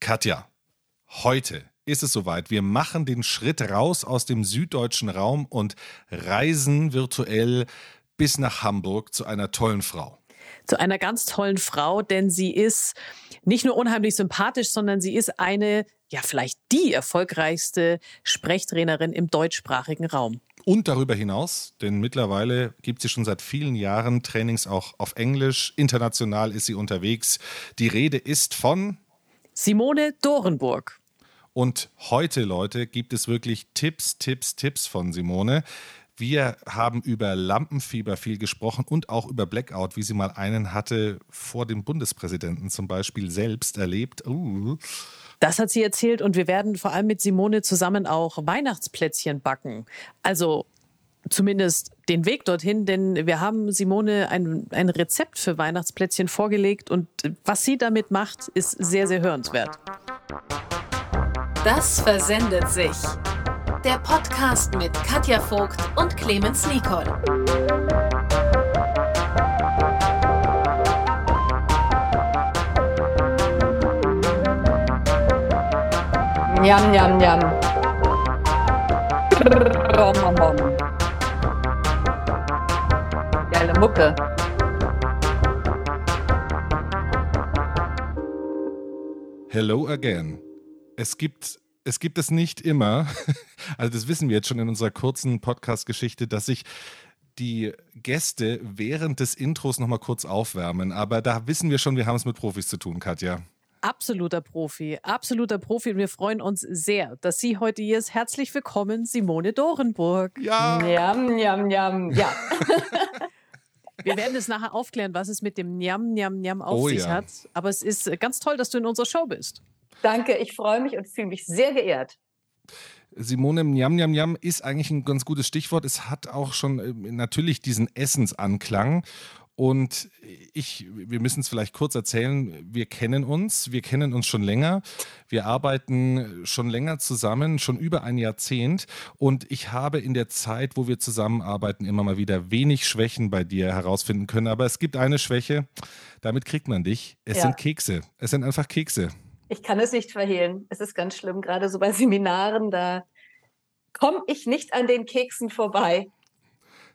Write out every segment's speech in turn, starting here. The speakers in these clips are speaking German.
Katja, heute ist es soweit. Wir machen den Schritt raus aus dem süddeutschen Raum und reisen virtuell bis nach Hamburg zu einer tollen Frau. Zu einer ganz tollen Frau, denn sie ist nicht nur unheimlich sympathisch, sondern sie ist eine, ja vielleicht die erfolgreichste Sprechtrainerin im deutschsprachigen Raum. Und darüber hinaus, denn mittlerweile gibt sie schon seit vielen Jahren Trainings auch auf Englisch. International ist sie unterwegs. Die Rede ist von Simone Dorenburg. Und heute, Leute, gibt es wirklich Tipps, Tipps, Tipps von Simone. Wir haben über Lampenfieber viel gesprochen und auch über Blackout, wie sie mal einen hatte vor dem Bundespräsidenten zum Beispiel selbst erlebt. Uh. Das hat sie erzählt und wir werden vor allem mit Simone zusammen auch Weihnachtsplätzchen backen. Also zumindest den Weg dorthin, denn wir haben Simone ein, ein Rezept für Weihnachtsplätzchen vorgelegt und was sie damit macht, ist sehr, sehr hörenswert. Das versendet sich. Der Podcast mit Katja Vogt und Clemens Nicol. Njam, njam, njam. Mucke. Hello again. Es gibt es gibt es nicht immer, also das wissen wir jetzt schon in unserer kurzen Podcast-Geschichte, dass sich die Gäste während des Intros nochmal kurz aufwärmen. Aber da wissen wir schon, wir haben es mit Profis zu tun, Katja. Absoluter Profi, absoluter Profi. Und wir freuen uns sehr, dass sie heute hier ist. Herzlich willkommen, Simone Dorenburg. Ja. Njam, njam, njam. Ja. Wir werden es nachher aufklären, was es mit dem Njam, Njam, Njam auf Oh sich ja. hat. Aber es ist ganz toll, dass du in unserer Show bist. Danke, ich freue mich und fühle mich sehr geehrt. Simone, Njam, Njam, Njam ist eigentlich ein ganz gutes Stichwort. Es hat auch schon äh, natürlich diesen Essensanklang. Und ich, wir müssen es vielleicht kurz erzählen. Wir kennen uns, wir kennen uns schon länger. Wir arbeiten schon länger zusammen, schon über ein Jahrzehnt. Und ich habe in der Zeit, wo wir zusammenarbeiten, immer mal wieder wenig Schwächen bei dir herausfinden können. Aber es gibt eine Schwäche, damit kriegt man dich. Es Ja. sind Kekse. Es sind einfach Kekse. Ich kann es nicht verhehlen. Es ist ganz schlimm, gerade so bei Seminaren, da komme ich nicht an den Keksen vorbei.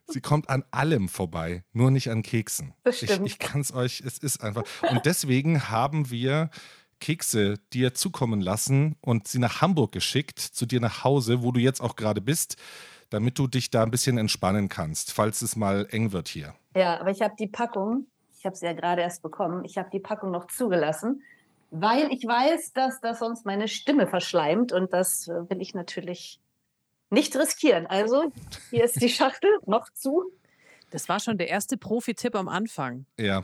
Sie kommt an allem vorbei, nur nicht an Keksen. Das Ich, stimmt. ich kann es euch, es ist einfach. Und deswegen haben wir Kekse dir zukommen lassen und sie nach Hamburg geschickt, zu dir nach Hause, wo du jetzt auch gerade bist, damit du dich da ein bisschen entspannen kannst, falls es mal eng wird hier. Ja, aber ich habe die Packung, ich habe sie ja gerade erst bekommen, ich habe die Packung noch zugelassen, weil ich weiß, dass das sonst meine Stimme verschleimt und das äh, will ich natürlich nicht riskieren. Also, hier ist die Schachtel noch zu. Das war schon der erste Profi-Tipp am Anfang. Ja,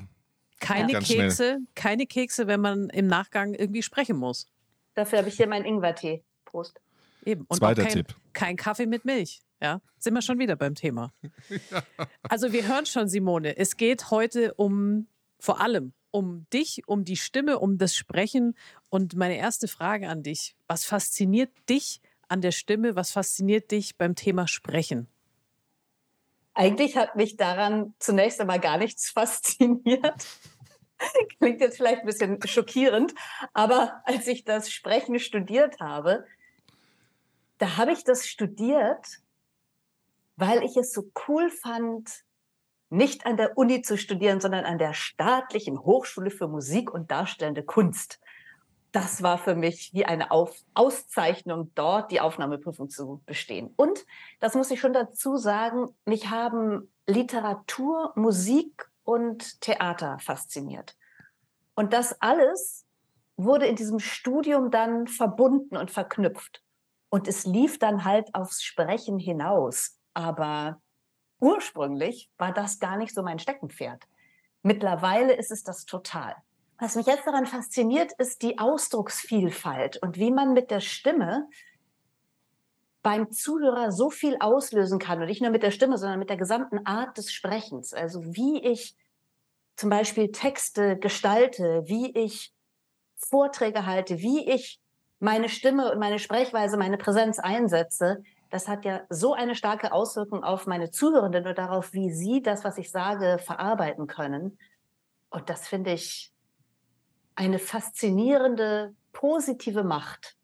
Keine schnell. Kekse, keine Kekse, wenn man im Nachgang irgendwie sprechen muss. Dafür habe ich hier meinen Ingwertee. Prost. Eben. Und Zweiter kein, Tipp. kein Kaffee mit Milch. Ja, sind wir schon wieder beim Thema. Also wir hören schon, Simone, es geht heute um vor allem um dich, um die Stimme, um das Sprechen. Und meine erste Frage an dich, was fasziniert dich an der Stimme? Was fasziniert dich beim Thema Sprechen? Eigentlich hat mich daran zunächst einmal gar nichts fasziniert. Klingt jetzt vielleicht ein bisschen schockierend, aber als ich das Sprechen studiert habe, da habe ich das studiert, weil ich es so cool fand, nicht an der Uni zu studieren, sondern an der staatlichen Hochschule für Musik und Darstellende Kunst. Das war für mich wie eine Auf Auszeichnung, dort die Aufnahmeprüfung zu bestehen. Und das muss ich schon dazu sagen, mich haben Literatur, Musik und Theater fasziniert. Und das alles wurde in diesem Studium dann verbunden und verknüpft. Und es lief dann halt aufs Sprechen hinaus. Aber ursprünglich war das gar nicht so mein Steckenpferd. Mittlerweile ist es das total. Was mich jetzt daran fasziniert, ist die Ausdrucksvielfalt und wie man mit der Stimme beim Zuhörer so viel auslösen kann. Und nicht nur mit der Stimme, sondern mit der gesamten Art des Sprechens. Also wie ich zum Beispiel Texte gestalte, wie ich Vorträge halte, wie ich meine Stimme und meine Sprechweise, meine Präsenz einsetze. Das hat ja so eine starke Auswirkung auf meine Zuhörenden und darauf, wie sie das, was ich sage, verarbeiten können. Und das finde ich eine faszinierende positive Macht.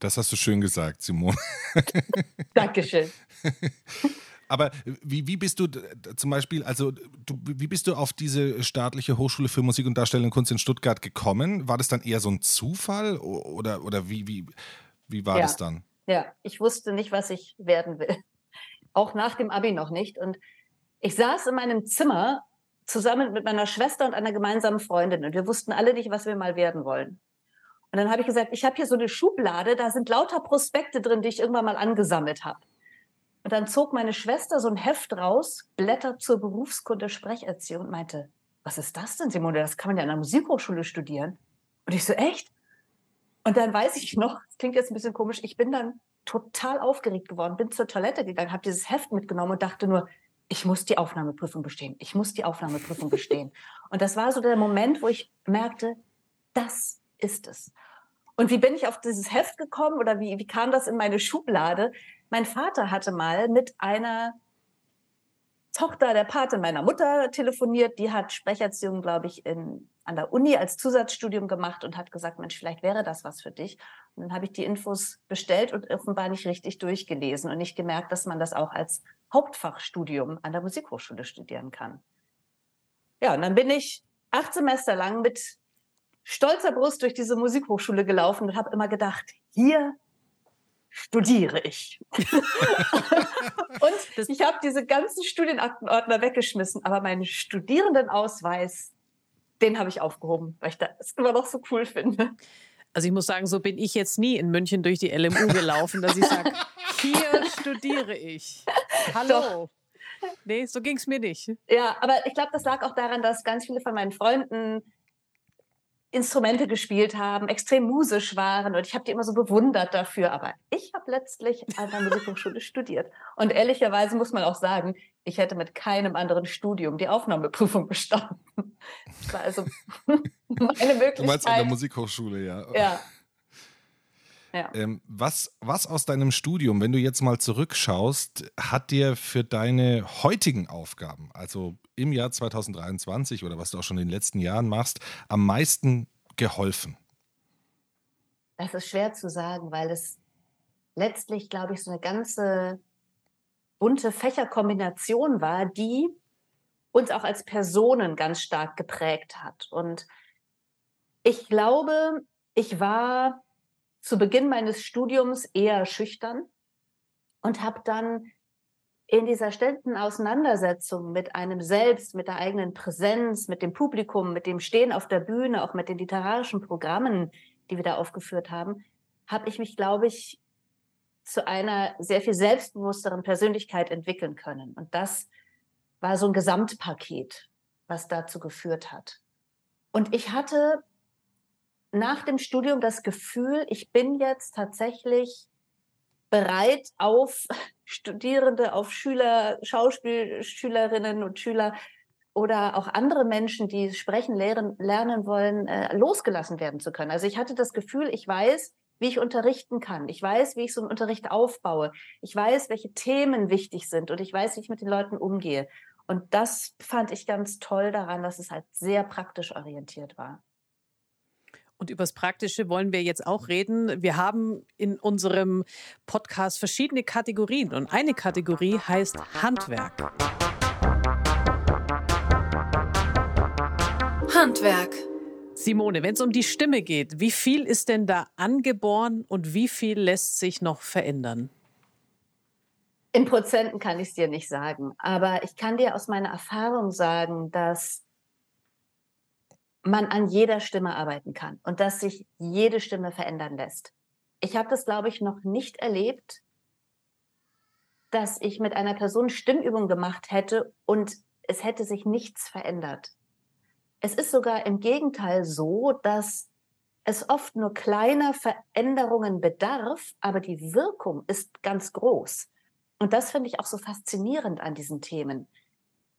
Das hast du schön gesagt, Simone. Dankeschön. Aber wie, wie bist du zum Beispiel, also du, wie bist du auf diese staatliche Hochschule für Musik und Darstellung und Kunst in Stuttgart gekommen? War das dann eher so ein Zufall oder, oder wie, wie, wie war ja. das dann? Ja, ich wusste nicht, was ich werden will. Auch nach dem Abi noch nicht. Und ich saß in meinem Zimmer zusammen mit meiner Schwester und einer gemeinsamen Freundin und wir wussten alle nicht, was wir mal werden wollen. Und dann habe ich gesagt, ich habe hier so eine Schublade, da sind lauter Prospekte drin, die ich irgendwann mal angesammelt habe. Und dann zog meine Schwester so ein Heft raus, blättert zur Berufskunde Sprecherziehung und meinte, was ist das denn, Simone? Das kann man ja an der Musikhochschule studieren. Und ich so, echt? Und dann weiß ich noch, klingt jetzt ein bisschen komisch, ich bin dann total aufgeregt geworden, bin zur Toilette gegangen, habe dieses Heft mitgenommen und dachte nur, ich muss die Aufnahmeprüfung bestehen. Ich muss die Aufnahmeprüfung bestehen. Und das war so der Moment, wo ich merkte, das ist es. Und wie bin ich auf dieses Heft gekommen oder wie, wie kam das in meine Schublade? Mein Vater hatte mal mit einer Tochter der Patin meiner Mutter telefoniert. Die hat Sprecherziehung, glaube ich, in, an der Uni als Zusatzstudium gemacht und hat gesagt, Mensch, vielleicht wäre das was für dich. Und dann habe ich die Infos bestellt und offenbar nicht richtig durchgelesen und nicht gemerkt, dass man das auch als Hauptfachstudium an der Musikhochschule studieren kann. Ja, und dann bin ich acht Semester lang mit stolzer Brust durch diese Musikhochschule gelaufen und habe immer gedacht, hier studiere ich. und ich habe diese ganzen Studienaktenordner weggeschmissen, aber meinen Studierendenausweis, den habe ich aufgehoben, weil ich das immer noch so cool finde. Also ich muss sagen, so bin ich jetzt nie in München durch die LMU gelaufen, dass ich sage, hier studiere ich. Hallo. Doch. Nee, so ging es mir nicht. Ja, aber ich glaube, das lag auch daran, dass ganz viele von meinen Freunden Instrumente gespielt haben, extrem musisch waren und ich habe die immer so bewundert dafür. Aber ich habe letztlich an der Musikhochschule studiert. Und ehrlicherweise muss man auch sagen, ich hätte mit keinem anderen Studium die Aufnahmeprüfung bestanden. Das war also meine Möglichkeit. Du meinst an der Musikhochschule, ja. Ja. Ja. Ähm, was, was aus deinem Studium, wenn du jetzt mal zurückschaust, hat dir für deine heutigen Aufgaben, also im Jahr 2023 oder was du auch schon in den letzten Jahren machst, am meisten geholfen? Das ist schwer zu sagen, weil es letztlich, glaube ich, so eine ganze bunte Fächerkombination war, die uns auch als Personen ganz stark geprägt hat. Und ich glaube, ich war zu Beginn meines Studiums eher schüchtern und habe dann in dieser ständigen Auseinandersetzung mit einem selbst, mit der eigenen Präsenz, mit dem Publikum, mit dem Stehen auf der Bühne, auch mit den literarischen Programmen, die wir da aufgeführt haben, habe ich mich, glaube ich, zu einer sehr viel selbstbewussteren Persönlichkeit entwickeln können. Und das war so ein Gesamtpaket, was dazu geführt hat. Und ich hatte nach dem Studium das Gefühl, ich bin jetzt tatsächlich bereit auf Studierende, auf Schüler, Schauspielschülerinnen und Schüler oder auch andere Menschen, die sprechen lehren, lernen wollen, äh, losgelassen werden zu können. Also ich hatte das Gefühl, ich weiß, wie ich unterrichten kann. Ich weiß, wie ich so einen Unterricht aufbaue. Ich weiß, welche Themen wichtig sind und ich weiß, wie ich mit den Leuten umgehe. Und das fand ich ganz toll daran, dass es halt sehr praktisch orientiert war. Und übers Praktische wollen wir jetzt auch reden. Wir haben in unserem Podcast verschiedene Kategorien und eine Kategorie heißt Handwerk. Handwerk. Simone, wenn es um die Stimme geht, wie viel ist denn da angeboren und wie viel lässt sich noch verändern? In Prozenten kann ich es dir nicht sagen, aber ich kann dir aus meiner Erfahrung sagen, dass man an jeder Stimme arbeiten kann und dass sich jede Stimme verändern lässt. Ich habe das, glaube ich, noch nicht erlebt, dass ich mit einer Person Stimmübung gemacht hätte und es hätte sich nichts verändert. Es ist sogar im Gegenteil so, dass es oft nur kleiner Veränderungen bedarf, aber die Wirkung ist ganz groß. Und das finde ich auch so faszinierend an diesen Themen.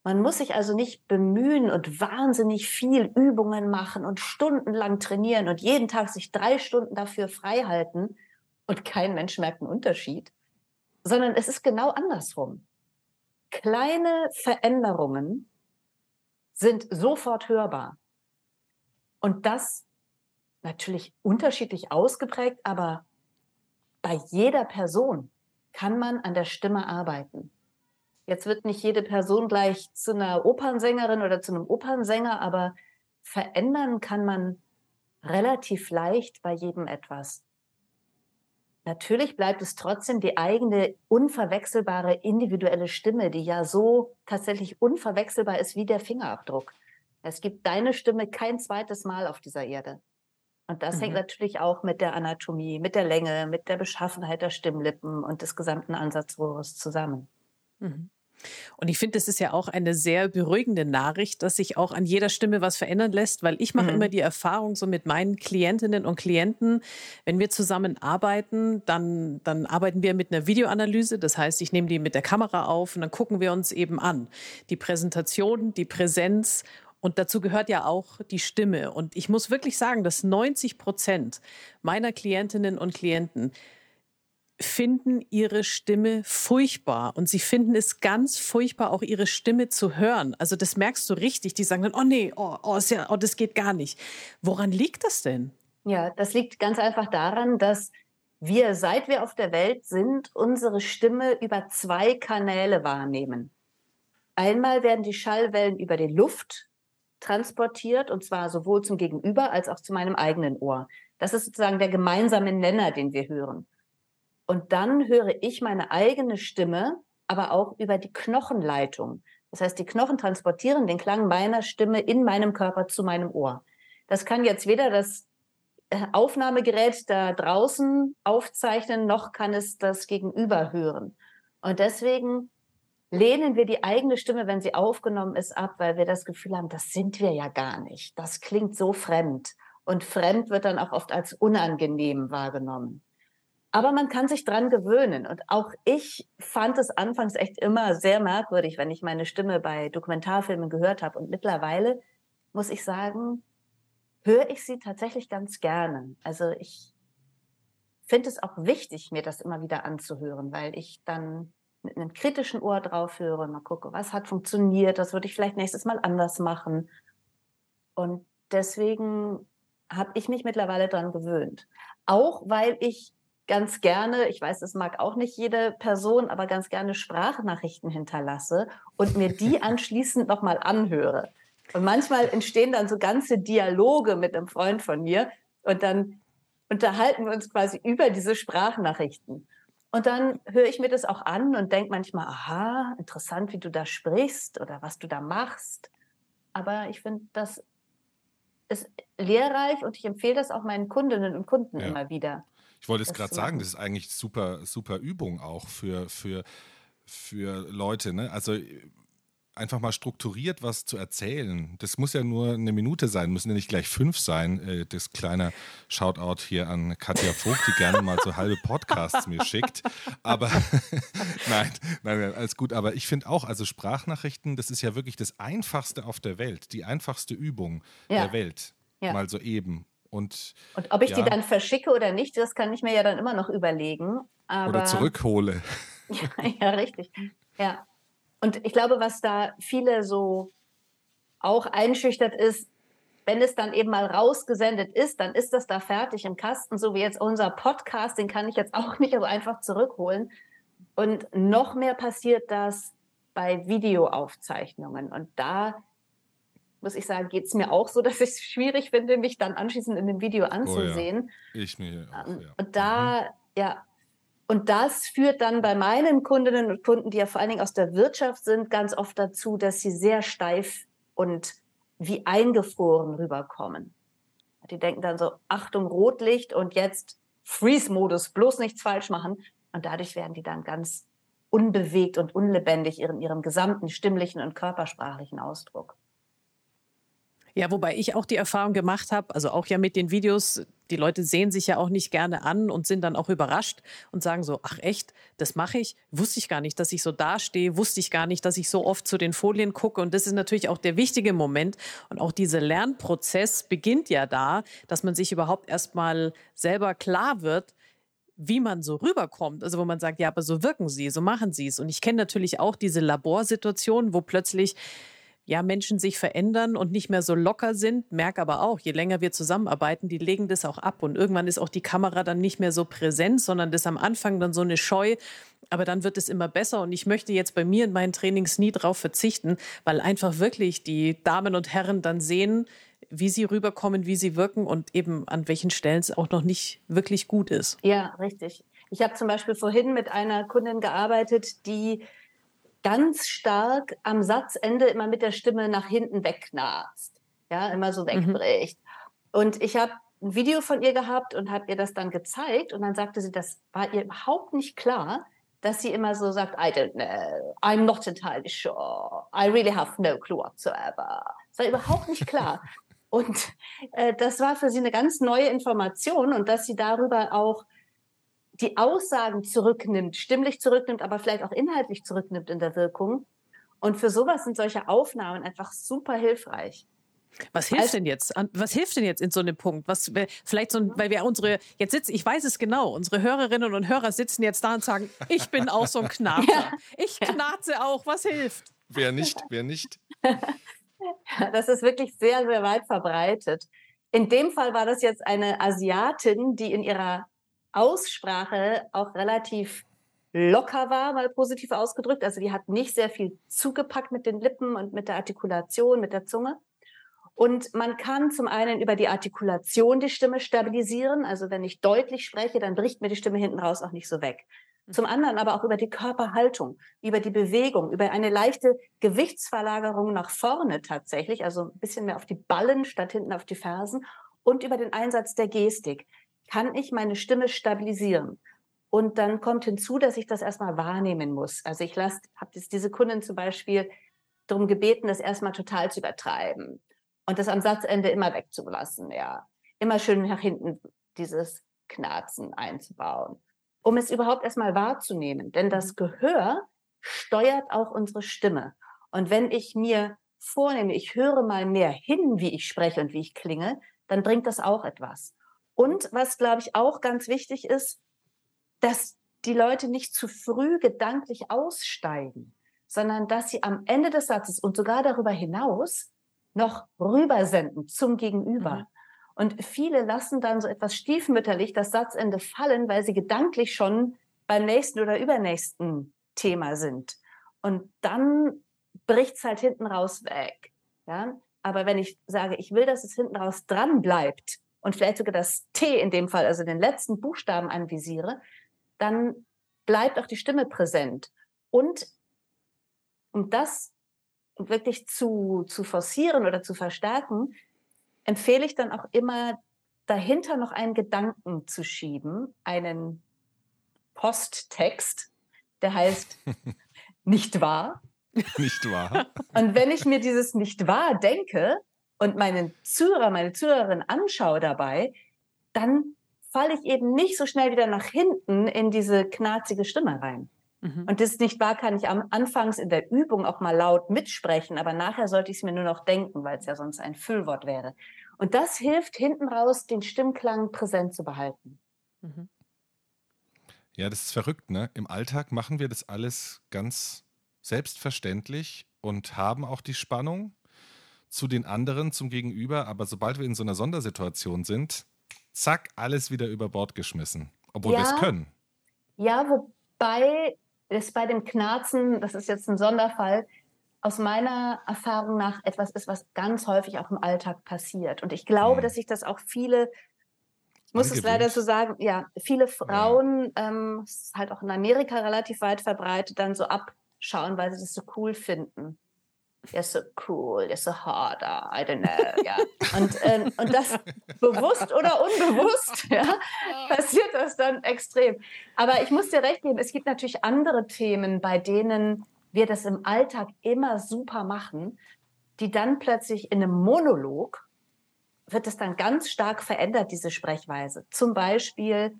Man muss sich also nicht bemühen und wahnsinnig viel Übungen machen und stundenlang trainieren und jeden Tag sich drei Stunden dafür frei halten und kein Mensch merkt einen Unterschied, sondern es ist genau andersrum. Kleine Veränderungen sind sofort hörbar. Und das natürlich unterschiedlich ausgeprägt, aber bei jeder Person kann man an der Stimme arbeiten. Jetzt wird nicht jede Person gleich zu einer Opernsängerin oder zu einem Opernsänger, aber verändern kann man relativ leicht bei jedem etwas. Natürlich bleibt es trotzdem die eigene unverwechselbare individuelle Stimme, die ja so tatsächlich unverwechselbar ist wie der Fingerabdruck. Es gibt deine Stimme kein zweites Mal auf dieser Erde. Und das mhm. hängt natürlich auch mit der Anatomie, mit der Länge, mit der Beschaffenheit der Stimmlippen und des gesamten Ansatzrohres zusammen. Mhm. Und ich finde, es ist ja auch eine sehr beruhigende Nachricht, dass sich auch an jeder Stimme was verändern lässt, weil ich mache mhm. immer die Erfahrung so mit meinen Klientinnen und Klienten, wenn wir zusammen arbeiten, dann, dann arbeiten wir mit einer Videoanalyse. Das heißt, ich nehme die mit der Kamera auf und dann gucken wir uns eben an. Die Präsentation, die Präsenz und dazu gehört ja auch die Stimme. Und ich muss wirklich sagen, dass 90 Prozent meiner Klientinnen und Klienten finden ihre Stimme furchtbar und sie finden es ganz furchtbar, auch ihre Stimme zu hören. Also das merkst du richtig. Die sagen dann, oh nee, oh, oh, ja, oh das geht gar nicht. Woran liegt das denn? Ja, das liegt ganz einfach daran, dass wir, seit wir auf der Welt sind, unsere Stimme über zwei Kanäle wahrnehmen. Einmal werden die Schallwellen über die Luft transportiert, und zwar sowohl zum Gegenüber als auch zu meinem eigenen Ohr. Das ist sozusagen der gemeinsame Nenner, den wir hören. Und dann höre ich meine eigene Stimme, aber auch über die Knochenleitung. Das heißt, die Knochen transportieren den Klang meiner Stimme in meinem Körper zu meinem Ohr. Das kann jetzt weder das äh, Aufnahmegerät da draußen aufzeichnen, noch kann es das Gegenüber hören. Und deswegen lehnen wir die eigene Stimme, wenn sie aufgenommen ist, ab, weil wir das Gefühl haben, das sind wir ja gar nicht. Das klingt so fremd. Und fremd wird dann auch oft als unangenehm wahrgenommen. Aber man kann sich dran gewöhnen. Und auch ich fand es anfangs echt immer sehr merkwürdig, wenn ich meine Stimme bei Dokumentarfilmen gehört habe. Und mittlerweile muss ich sagen, höre ich sie tatsächlich ganz gerne. Also ich finde es auch wichtig, mir das immer wieder anzuhören, weil ich dann mit einem kritischen Ohr drauf höre mal gucke, was hat funktioniert, das würde ich vielleicht nächstes Mal anders machen. Und deswegen habe ich mich mittlerweile daran gewöhnt. Auch weil ich ganz gerne, ich weiß, das mag auch nicht jede Person, aber ganz gerne Sprachnachrichten hinterlasse und mir die anschließend nochmal anhöre. Und manchmal entstehen dann so ganze Dialoge mit einem Freund von mir und dann unterhalten wir uns quasi über diese Sprachnachrichten. Und dann höre ich mir das auch an und denke manchmal, aha, interessant, wie du da sprichst oder was du da machst. Aber ich finde, das ist lehrreich und ich empfehle das auch meinen Kundinnen und Kunden ja. immer wieder. Ich wollte es gerade sagen, das ist eigentlich super, super Übung auch für, für, für Leute. Ne? Also einfach mal strukturiert was zu erzählen. Das muss ja nur eine Minute sein, müssen ja nicht gleich fünf sein. Äh, das kleine Shoutout hier an Katja Vogt, die gerne mal so halbe Podcasts mir schickt. Aber nein, nein, alles gut. Aber ich finde auch, also Sprachnachrichten, das ist ja wirklich das Einfachste auf der Welt, die einfachste Übung ja. der Welt. Ja. Mal so eben. Und, und ob ich ja, die dann verschicke oder nicht, das kann ich mir ja dann immer noch überlegen. Aber, oder zurückhole. ja, ja, richtig. Ja. Und ich glaube, was da viele so auch einschüchtert ist, wenn es dann eben mal rausgesendet ist, dann ist das da fertig im Kasten, so wie jetzt unser Podcast, den kann ich jetzt auch nicht so einfach zurückholen. Und noch mehr passiert das bei Videoaufzeichnungen. Und da muss ich sagen, geht es mir auch so, dass ich es schwierig finde, mich dann anschließend in dem Video anzusehen. Oh ja. Ich mir auch, ähm, ja. Und da, mhm. ja, und das führt dann bei meinen Kundinnen und Kunden, die ja vor allen Dingen aus der Wirtschaft sind, ganz oft dazu, dass sie sehr steif und wie eingefroren rüberkommen. Die denken dann so, Achtung, Rotlicht und jetzt Freeze-Modus, bloß nichts falsch machen. Und dadurch werden die dann ganz unbewegt und unlebendig in ihrem gesamten stimmlichen und körpersprachlichen Ausdruck. Ja, wobei ich auch die Erfahrung gemacht habe, also auch ja mit den Videos, die Leute sehen sich ja auch nicht gerne an und sind dann auch überrascht und sagen so, ach echt, das mache ich, wusste ich gar nicht, dass ich so dastehe, wusste ich gar nicht, dass ich so oft zu den Folien gucke und das ist natürlich auch der wichtige Moment und auch dieser Lernprozess beginnt ja da, dass man sich überhaupt erstmal selber klar wird, wie man so rüberkommt. Also wo man sagt, ja, aber so wirken sie, so machen sie es. Und ich kenne natürlich auch diese Laborsituationen, wo plötzlich ja, Menschen sich verändern und nicht mehr so locker sind, merke aber auch, je länger wir zusammenarbeiten, die legen das auch ab und irgendwann ist auch die Kamera dann nicht mehr so präsent, sondern das am Anfang dann so eine Scheu, aber dann wird es immer besser und ich möchte jetzt bei mir in meinen Trainings nie drauf verzichten, weil einfach wirklich die Damen und Herren dann sehen, wie sie rüberkommen, wie sie wirken und eben an welchen Stellen es auch noch nicht wirklich gut ist. Ja, richtig. Ich habe zum Beispiel vorhin mit einer Kundin gearbeitet, die ganz stark am Satzende immer mit der Stimme nach hinten wegknarzt. Ja, immer so mhm. wegbricht. Mhm. Und ich habe ein Video von ihr gehabt und habe ihr das dann gezeigt und dann sagte sie, das war ihr überhaupt nicht klar, dass sie immer so sagt, I don't know, I'm not entirely sure, I really have no clue whatsoever. Das war überhaupt nicht klar. und äh, das war für sie eine ganz neue Information und dass sie darüber auch die Aussagen zurücknimmt, stimmlich zurücknimmt, aber vielleicht auch inhaltlich zurücknimmt in der Wirkung. Und für sowas sind solche Aufnahmen einfach super hilfreich. Was hilft also, denn jetzt? Was hilft denn jetzt in so einem Punkt? Was vielleicht so, weil wir unsere jetzt sitzen, ich weiß es genau, unsere Hörerinnen und Hörer sitzen jetzt da und sagen, ich bin auch so ein Knarzer. Ich knarze auch. Was hilft? Wer nicht? Wer nicht? Das ist wirklich sehr, sehr weit verbreitet. In dem Fall war das jetzt eine Asiatin, die in ihrer Aussprache auch relativ locker war, mal positiv ausgedrückt. Also die hat nicht sehr viel zugepackt mit den Lippen und mit der Artikulation, mit der Zunge. Und man kann zum einen über die Artikulation die Stimme stabilisieren. Also wenn ich deutlich spreche, dann bricht mir die Stimme hinten raus auch nicht so weg. Zum anderen aber auch über die Körperhaltung, über die Bewegung, über eine leichte Gewichtsverlagerung nach vorne tatsächlich, also ein bisschen mehr auf die Ballen statt hinten auf die Fersen und über den Einsatz der Gestik kann ich meine Stimme stabilisieren. Und dann kommt hinzu, dass ich das erstmal wahrnehmen muss. Also ich habe jetzt diese Kundin zum Beispiel darum gebeten, das erstmal total zu übertreiben und das am Satzende immer wegzulassen, ja. Immer schön nach hinten dieses Knarzen einzubauen, um es überhaupt erstmal wahrzunehmen. Denn das mhm. Gehör steuert auch unsere Stimme. Und wenn ich mir vornehme, ich höre mal mehr hin, wie ich spreche und wie ich klinge, dann bringt das auch etwas. Und was, glaube ich, auch ganz wichtig ist, dass die Leute nicht zu früh gedanklich aussteigen, sondern dass sie am Ende des Satzes und sogar darüber hinaus noch rübersenden zum Gegenüber. Mhm. Und viele lassen dann so etwas stiefmütterlich das Satzende fallen, weil sie gedanklich schon beim nächsten oder übernächsten Thema sind. Und dann bricht es halt hinten raus weg. Ja? Aber wenn ich sage, ich will, dass es hinten raus dran bleibt, und vielleicht sogar das T in dem Fall, also den letzten Buchstaben anvisiere, dann bleibt auch die Stimme präsent. Und um das wirklich zu, zu forcieren oder zu verstärken, empfehle ich dann auch immer, dahinter noch einen Gedanken zu schieben, einen Posttext, der heißt nicht wahr. Nicht wahr. Und wenn ich mir dieses nicht wahr denke, und meinen Zuhörer, meine Zuhörerin anschaue dabei, dann falle ich eben nicht so schnell wieder nach hinten in diese knarzige Stimme rein. Mhm. Und das ist nicht wahr, kann ich am anfangs in der Übung auch mal laut mitsprechen, aber nachher sollte ich es mir nur noch denken, weil es ja sonst ein Füllwort wäre. Und das hilft hinten raus, den Stimmklang präsent zu behalten. Mhm. Ja, das ist verrückt, ne? Im Alltag machen wir das alles ganz selbstverständlich und haben auch die Spannung zu den anderen, zum Gegenüber, aber sobald wir in so einer Sondersituation sind, zack, alles wieder über Bord geschmissen, obwohl ja, wir es können. Ja, wobei es bei dem Knarzen, das ist jetzt ein Sonderfall, aus meiner Erfahrung nach etwas ist, was ganz häufig auch im Alltag passiert. Und ich glaube, hm. dass sich das auch viele, ich muss Angewöhnt. es leider so sagen, ja, viele Frauen, ja. ähm, ist halt auch in Amerika relativ weit verbreitet, dann so abschauen, weil sie das so cool finden you're so cool, you're so hard, I don't know, ja. Und, ähm, und das bewusst oder unbewusst, ja, passiert das dann extrem. Aber ich muss dir recht geben, es gibt natürlich andere Themen, bei denen wir das im Alltag immer super machen, die dann plötzlich in einem Monolog wird es dann ganz stark verändert, diese Sprechweise. Zum Beispiel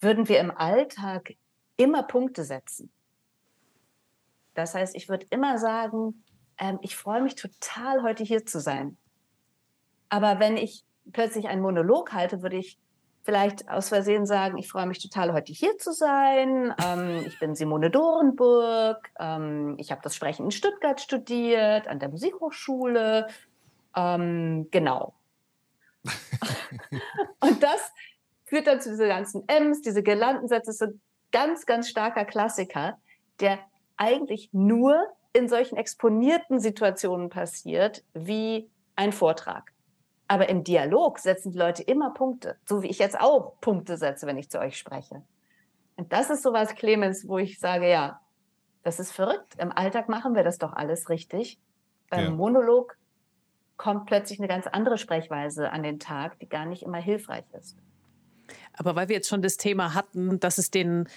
würden wir im Alltag immer Punkte setzen. Das heißt, ich würde immer sagen, ähm, ich freue mich total, heute hier zu sein. Aber wenn ich plötzlich einen Monolog halte, würde ich vielleicht aus Versehen sagen, ich freue mich total, heute hier zu sein. Ähm, ich bin Simone Dorenburg. Ähm, ich habe das Sprechen in Stuttgart studiert, an der Musikhochschule. Ähm, genau. und das führt dann zu diesen ganzen M's, diese Girlandensätze, ist so ein ganz, ganz starker Klassiker, der eigentlich nur in solchen exponierten Situationen passiert, wie ein Vortrag. Aber im Dialog setzen die Leute immer Punkte, so wie ich jetzt auch Punkte setze, wenn ich zu euch spreche. Und das ist sowas, Clemens, wo ich sage, ja, das ist verrückt. Im Alltag machen wir das doch alles richtig. Beim ja. Monolog kommt plötzlich eine ganz andere Sprechweise an den Tag, die gar nicht immer hilfreich ist. Aber weil wir jetzt schon das Thema hatten, dass es den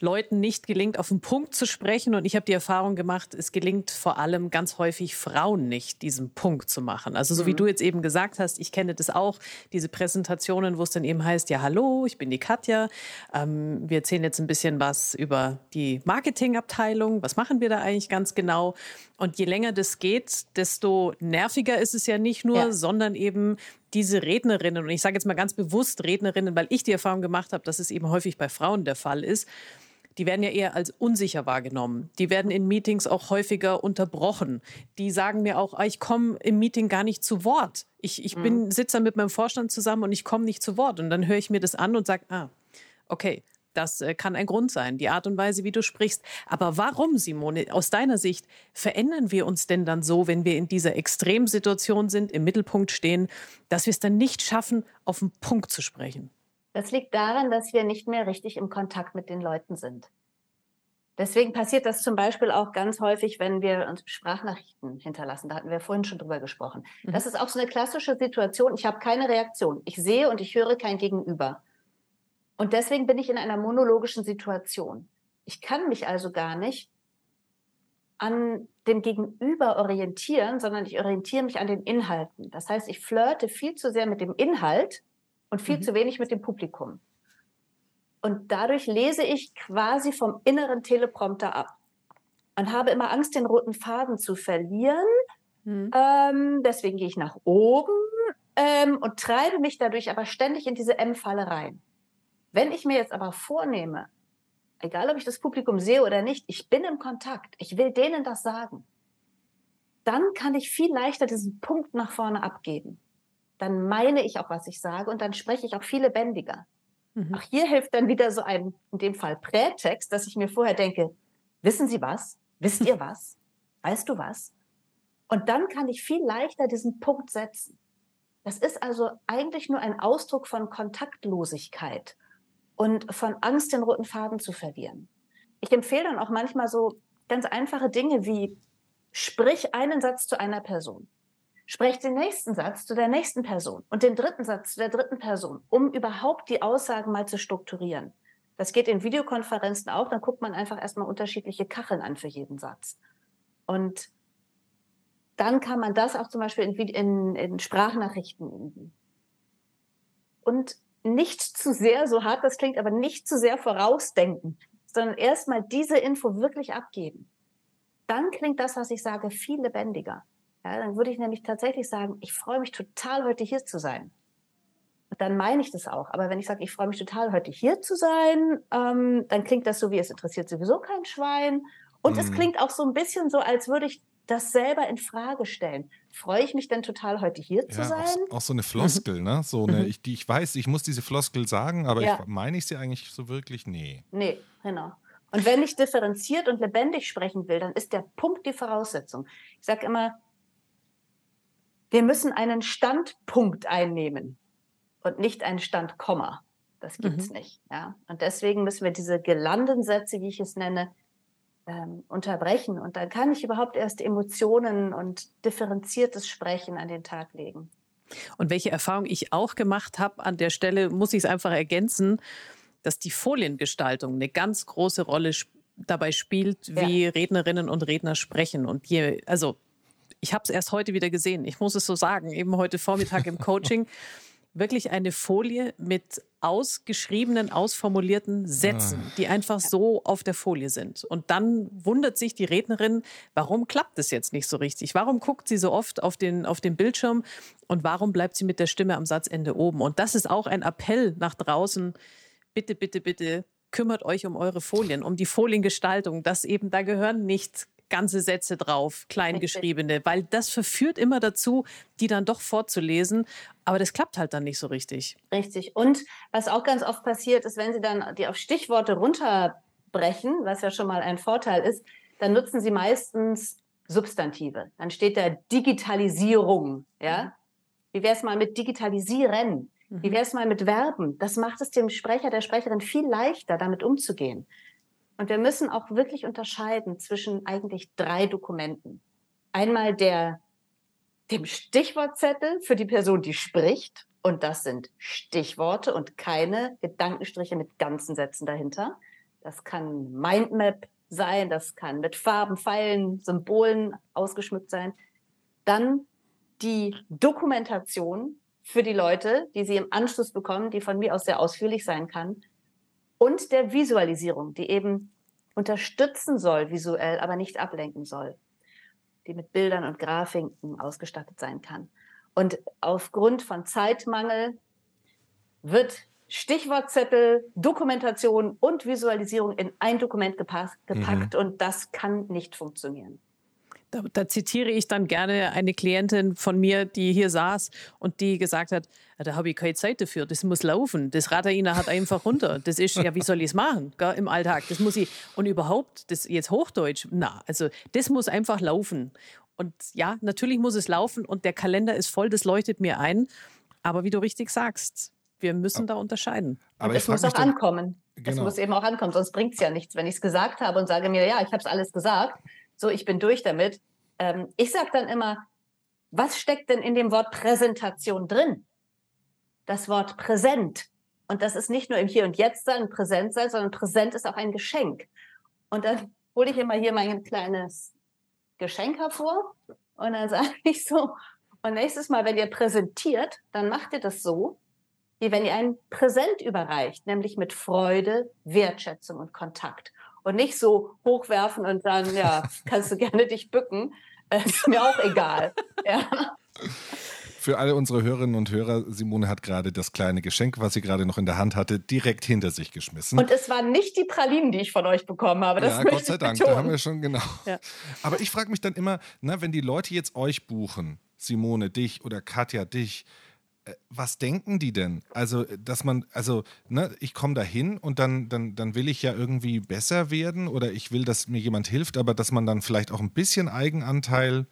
Leuten nicht gelingt, auf den Punkt zu sprechen. Und ich habe die Erfahrung gemacht, es gelingt vor allem ganz häufig Frauen nicht, diesen Punkt zu machen. Also so mhm. wie du jetzt eben gesagt hast, ich kenne das auch, diese Präsentationen, wo es dann eben heißt, ja, hallo, ich bin die Katja. Ähm, wir erzählen jetzt ein bisschen was über die Marketingabteilung. Was machen wir da eigentlich ganz genau? Und je länger das geht, desto nerviger ist es ja nicht nur, ja. sondern eben diese Rednerinnen, und ich sage jetzt mal ganz bewusst Rednerinnen, weil ich die Erfahrung gemacht habe, dass es eben häufig bei Frauen der Fall ist, die werden ja eher als unsicher wahrgenommen. Die werden in Meetings auch häufiger unterbrochen. Die sagen mir auch, ah, ich komme im Meeting gar nicht zu Wort. Ich, ich bin, mhm. sitze mit meinem Vorstand zusammen und ich komme nicht zu Wort. Und dann höre ich mir das an und sage, ah, okay, das äh, kann ein Grund sein, die Art und Weise, wie du sprichst. Aber warum, Simone, aus deiner Sicht, verändern wir uns denn dann so, wenn wir in dieser Extremsituation sind, im Mittelpunkt stehen, dass wir es dann nicht schaffen, auf den Punkt zu sprechen? Das liegt daran, dass wir nicht mehr richtig im Kontakt mit den Leuten sind. Deswegen passiert das zum Beispiel auch ganz häufig, wenn wir uns Sprachnachrichten hinterlassen. Da hatten wir vorhin schon drüber gesprochen. Mhm. Das ist auch so eine klassische Situation. Ich habe keine Reaktion. Ich sehe und ich höre kein Gegenüber. Und deswegen bin ich in einer monologischen Situation. Ich kann mich also gar nicht an dem Gegenüber orientieren, sondern ich orientiere mich an den Inhalten. Das heißt, ich flirte viel zu sehr mit dem Inhalt und viel mhm. zu wenig mit dem Publikum. Und dadurch lese ich quasi vom inneren Teleprompter ab und habe immer Angst, den roten Faden zu verlieren. Mhm. Ähm, deswegen gehe ich nach oben ähm, und treibe mich dadurch aber ständig in diese M-Falle rein. Wenn ich mir jetzt aber vornehme, egal ob ich das Publikum sehe oder nicht, ich bin im Kontakt, ich will denen das sagen, dann kann ich viel leichter diesen Punkt nach vorne abgeben dann meine ich auch, was ich sage und dann spreche ich auch viel lebendiger. Mhm. Auch hier hilft dann wieder so ein, in dem Fall Prätext, dass ich mir vorher denke, wissen Sie was? Wisst ihr was? Weißt du was? Und dann kann ich viel leichter diesen Punkt setzen. Das ist also eigentlich nur ein Ausdruck von Kontaktlosigkeit und von Angst, den roten Faden zu verlieren. Ich empfehle dann auch manchmal so ganz einfache Dinge wie, sprich einen Satz zu einer Person. Sprecht den nächsten Satz zu der nächsten Person und den dritten Satz zu der dritten Person, um überhaupt die Aussagen mal zu strukturieren. Das geht in Videokonferenzen auch, dann guckt man einfach erstmal unterschiedliche Kacheln an für jeden Satz. Und dann kann man das auch zum Beispiel in, in, in Sprachnachrichten üben. Und nicht zu sehr, so hart das klingt, aber nicht zu sehr vorausdenken, sondern erstmal diese Info wirklich abgeben. Dann klingt das, was ich sage, viel lebendiger. Ja, dann würde ich nämlich tatsächlich sagen, ich freue mich total, heute hier zu sein. Und dann meine ich das auch. Aber wenn ich sage, ich freue mich total, heute hier zu sein, ähm, dann klingt das so, wie es interessiert sowieso kein Schwein. Und mm. es mhm. klingt auch so ein bisschen so, als würde ich das selber in Frage stellen. Freue ich mich denn total, heute hier zu sein? Auch, auch, so eine Floskel, ne? So eine, mhm. ich, die ich weiß, ich muss diese Floskel sagen, aber ja. ich, meine ich sie eigentlich so wirklich? Nee. Nee, genau. Und wenn ich differenziert und lebendig sprechen will, dann ist der Punkt die Voraussetzung. Ich sage immer, wir müssen einen Standpunkt einnehmen und nicht ein Standkomma. Das gibt's mhm. nicht. Ja? Und deswegen müssen wir diese Gelandensätze, wie ich es nenne, ähm, unterbrechen. Und dann kann ich überhaupt erst Emotionen und differenziertes Sprechen an den Tag legen. Und welche Erfahrung ich auch gemacht habe an der Stelle, muss ich es einfach ergänzen, dass die Foliengestaltung eine ganz große Rolle dabei spielt, wie ja. Rednerinnen und Redner sprechen. Und je, also ich habe es erst heute wieder gesehen. Ich muss es so sagen, eben heute Vormittag im Coaching. Wirklich eine Folie mit ausgeschriebenen, ausformulierten Sätzen, ah. die einfach so auf der Folie sind. Und dann wundert sich die Rednerin, warum klappt es jetzt nicht so richtig? Warum guckt sie so oft auf den, auf den Bildschirm und warum bleibt sie mit der Stimme am Satzende oben? Und das ist auch ein Appell nach draußen. Bitte, bitte, bitte kümmert euch um eure Folien, um die Foliengestaltung, dass eben da gehören nicht ganze Sätze drauf, kleingeschriebene, weil das verführt immer dazu, die dann doch vorzulesen. Aber das klappt halt dann nicht so richtig. Richtig. Und was auch ganz oft passiert, ist, wenn Sie dann die auf Stichworte runterbrechen, was ja schon mal ein Vorteil ist, dann nutzen Sie meistens Substantive. Dann steht da Digitalisierung. Ja? Mhm. Wie wäre es mal mit Digitalisieren? Wie mhm. wäre es mal mit Verben? Das macht es dem Sprecher, der Sprecherin viel leichter, damit umzugehen. Und wir müssen auch wirklich unterscheiden zwischen eigentlich drei Dokumenten. Einmal der, dem Stichwortzettel für die Person, die spricht. Und das sind Stichworte und keine Gedankenstriche mit ganzen Sätzen dahinter. Das kann Mindmap sein, das kann mit Farben, Pfeilen, Symbolen ausgeschmückt sein. Dann die Dokumentation für die Leute, die sie im Anschluss bekommen, die von mir aus sehr ausführlich sein kann und der Visualisierung, die eben unterstützen soll visuell, aber nicht ablenken soll, die mit Bildern und Grafiken ausgestattet sein kann. Und aufgrund von Zeitmangel wird Stichwortzettel, Dokumentation und Visualisierung in ein Dokument gepackt, mhm. und das kann nicht funktionieren. Da, da, zitiere ich dann gerne eine Klientin von mir, die hier saß und die gesagt hat, da habe ich keine Zeit dafür, das muss laufen. Das Radarina hat einfach runter. Das ist, ja, wie soll ich es machen gell, im Alltag? Das muss ich, und überhaupt, das jetzt Hochdeutsch, na, also das muss einfach laufen. Und ja, natürlich muss es laufen und der Kalender ist voll, das leuchtet mir ein. Aber wie du richtig sagst, wir müssen da unterscheiden. Aber es muss auch ankommen. Genau. Es muss eben auch ankommen, sonst bringt es ja nichts. Wenn ich es gesagt habe und sage mir, ja, ich habe es alles gesagt, so, ich bin durch damit. Ähm, ich sage dann immer, was steckt denn in dem Wort Präsentation drin? Das Wort präsent. Und das ist nicht nur im Hier und Jetzt sein, präsent sein, sondern präsent ist auch ein Geschenk. Und dann hole ich immer hier mein kleines Geschenk hervor und dann sage ich so, und nächstes Mal, wenn ihr präsentiert, dann macht ihr das so, wie wenn ihr ein Präsent überreicht, nämlich mit Freude, Wertschätzung und Kontakt und nicht so hochwerfen und dann, ja, kannst du gerne dich bücken. Äh, ist mir auch egal. Ja. Für alle unsere Hörerinnen und Hörer, Simone hat gerade das kleine Geschenk, was sie gerade noch in der Hand hatte, direkt hinter sich geschmissen. Und es waren nicht die Pralinen, die ich von euch bekommen habe. Das ja, Gott sei Dank, betonen. da haben wir schon genau. Ja. Aber ich frage mich dann immer, na, wenn die Leute jetzt euch buchen, Simone, dich oder Katja, dich, was denken die denn? Also, dass man, also, ne, ich komme da hin und dann, dann, dann will ich ja irgendwie besser werden oder ich will, dass mir jemand hilft, aber dass man dann vielleicht auch ein bisschen Eigenanteil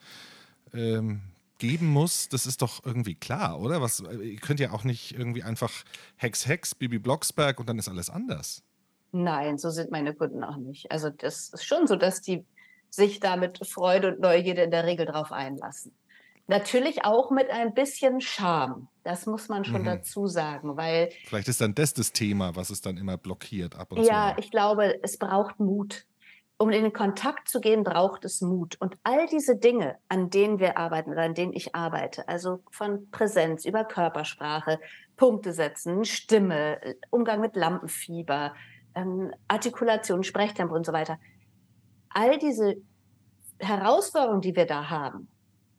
ähm, geben muss, das ist doch irgendwie klar, oder? Was, ihr könnt ja auch nicht irgendwie einfach Hex Hex, Bibi Blocksberg und dann ist alles anders. Nein, so sind meine Kunden auch nicht. Also das ist schon so, dass die sich da mit Freude und Neugierde in der Regel drauf einlassen. Natürlich auch mit ein bisschen Charme. Das muss man schon mhm. dazu sagen, weil. Vielleicht ist dann das das Thema, was es dann immer blockiert ab und ja, zu. Ja, ich glaube, es braucht Mut. Um in den Kontakt zu gehen, braucht es Mut. Und all diese Dinge, an denen wir arbeiten oder an denen ich arbeite, also von Präsenz über Körpersprache, Punkte setzen, Stimme, Umgang mit Lampenfieber, ähm, Artikulation, Sprechtempo und so weiter. All diese Herausforderungen, die wir da haben,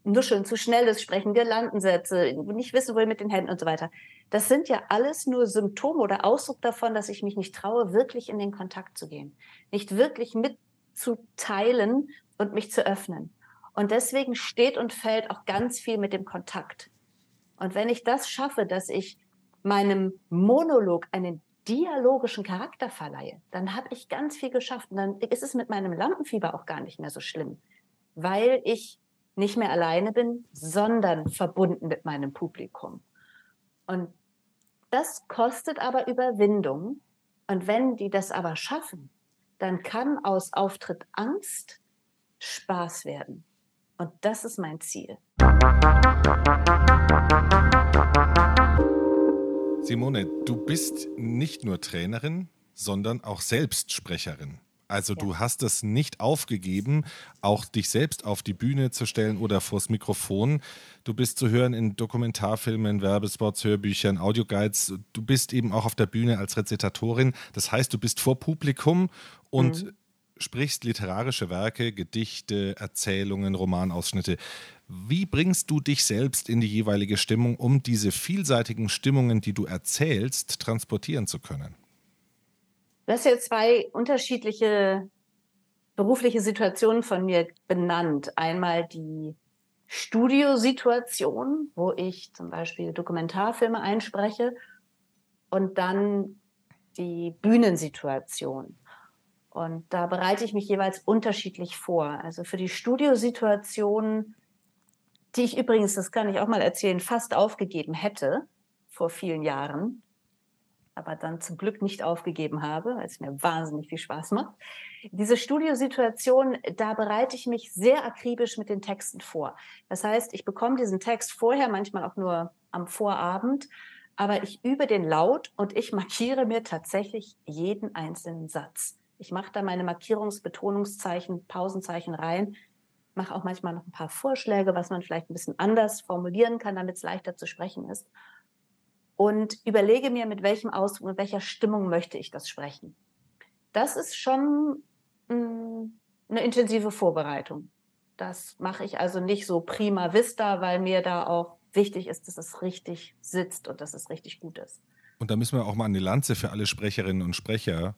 Nuscheln, zu schnelles Sprechen, Girlandensätze, nicht wissen, wohin mit den Händen und so weiter. Das sind ja alles nur Symptome oder Ausdruck davon, dass ich mich nicht traue, wirklich in den Kontakt zu gehen, nicht wirklich mitzuteilen und mich zu öffnen. Und deswegen steht und fällt auch ganz viel mit dem Kontakt. Und wenn ich das schaffe, dass ich meinem Monolog einen dialogischen Charakter verleihe, dann habe ich ganz viel geschafft. Und dann ist es mit meinem Lampenfieber auch gar nicht mehr so schlimm, weil ich nicht mehr alleine bin, sondern verbunden mit meinem Publikum. Und das kostet aber Überwindung. Und wenn die das aber schaffen, dann kann aus Auftritt Angst Spaß werden. Und das ist mein Ziel. Simone, du bist nicht nur Trainerin, sondern auch Selbstsprecherin. Also ja. du hast es nicht aufgegeben, auch dich selbst auf die Bühne zu stellen oder vors Mikrofon. Du bist zu hören in Dokumentarfilmen, Werbespots, Hörbüchern, Audioguides. Du bist eben auch auf der Bühne als Rezitatorin. Das heißt, du bist vor Publikum und mhm. sprichst literarische Werke, Gedichte, Erzählungen, Romanausschnitte. Wie bringst du dich selbst in die jeweilige Stimmung, um diese vielseitigen Stimmungen, die du erzählst, transportieren zu können? Du hast ja zwei unterschiedliche berufliche Situationen von mir benannt. Einmal die Studiosituation, wo ich zum Beispiel Dokumentarfilme einspreche und dann die Bühnensituation. Und da bereite ich mich jeweils unterschiedlich vor. Also für die Studiosituation, die ich übrigens, das kann ich auch mal erzählen, fast aufgegeben hätte vor vielen Jahren, aber dann zum Glück nicht aufgegeben habe, weil es mir wahnsinnig viel Spaß macht. Diese Studiosituation, da bereite ich mich sehr akribisch mit den Texten vor. Das heißt, ich bekomme diesen Text vorher, manchmal auch nur am Vorabend, aber ich übe den laut und ich markiere mir tatsächlich jeden einzelnen Satz. Ich mache da meine Markierungsbetonungszeichen, Pausenzeichen rein, mache auch manchmal noch ein paar Vorschläge, was man vielleicht ein bisschen anders formulieren kann, damit es leichter zu sprechen ist und überlege mir, mit welchem Ausdruck, mit welcher Stimmung möchte ich das sprechen. Das ist schon mh, mm, eine intensive Vorbereitung. Das mache ich also nicht so prima vista, weil mir da auch wichtig ist, dass es richtig sitzt und dass es richtig gut ist. Und da müssen wir auch mal eine Lanze für alle Sprecherinnen und Sprecher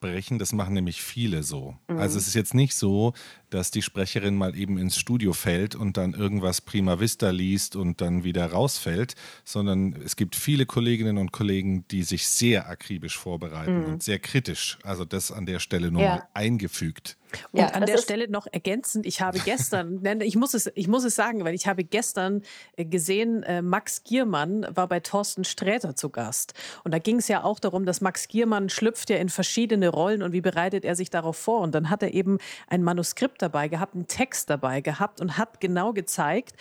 brechen. Das machen nämlich viele so. Mhm. Also es ist jetzt nicht so, dass die Sprecherin mal eben ins Studio fällt und dann irgendwas prima vista liest und dann wieder rausfällt, sondern es gibt viele Kolleginnen und Kollegen, die sich sehr akribisch vorbereiten mhm. und sehr kritisch. Also das an der Stelle nur ja. eingefügt. Und ja, an der Stelle noch ergänzend, ich habe gestern, ich muss es, ich muss es sagen, weil ich habe gestern äh, gesehen, äh, Max Giermann war bei Thorsten Sträter zu Gast. Und da ging es ja auch darum, dass Max Giermann schlüpft ja in verschiedene Rollen und wie bereitet er sich darauf vor. Und dann hat er eben ein Manuskript dabei gehabt, einen Text dabei gehabt und hat genau gezeigt,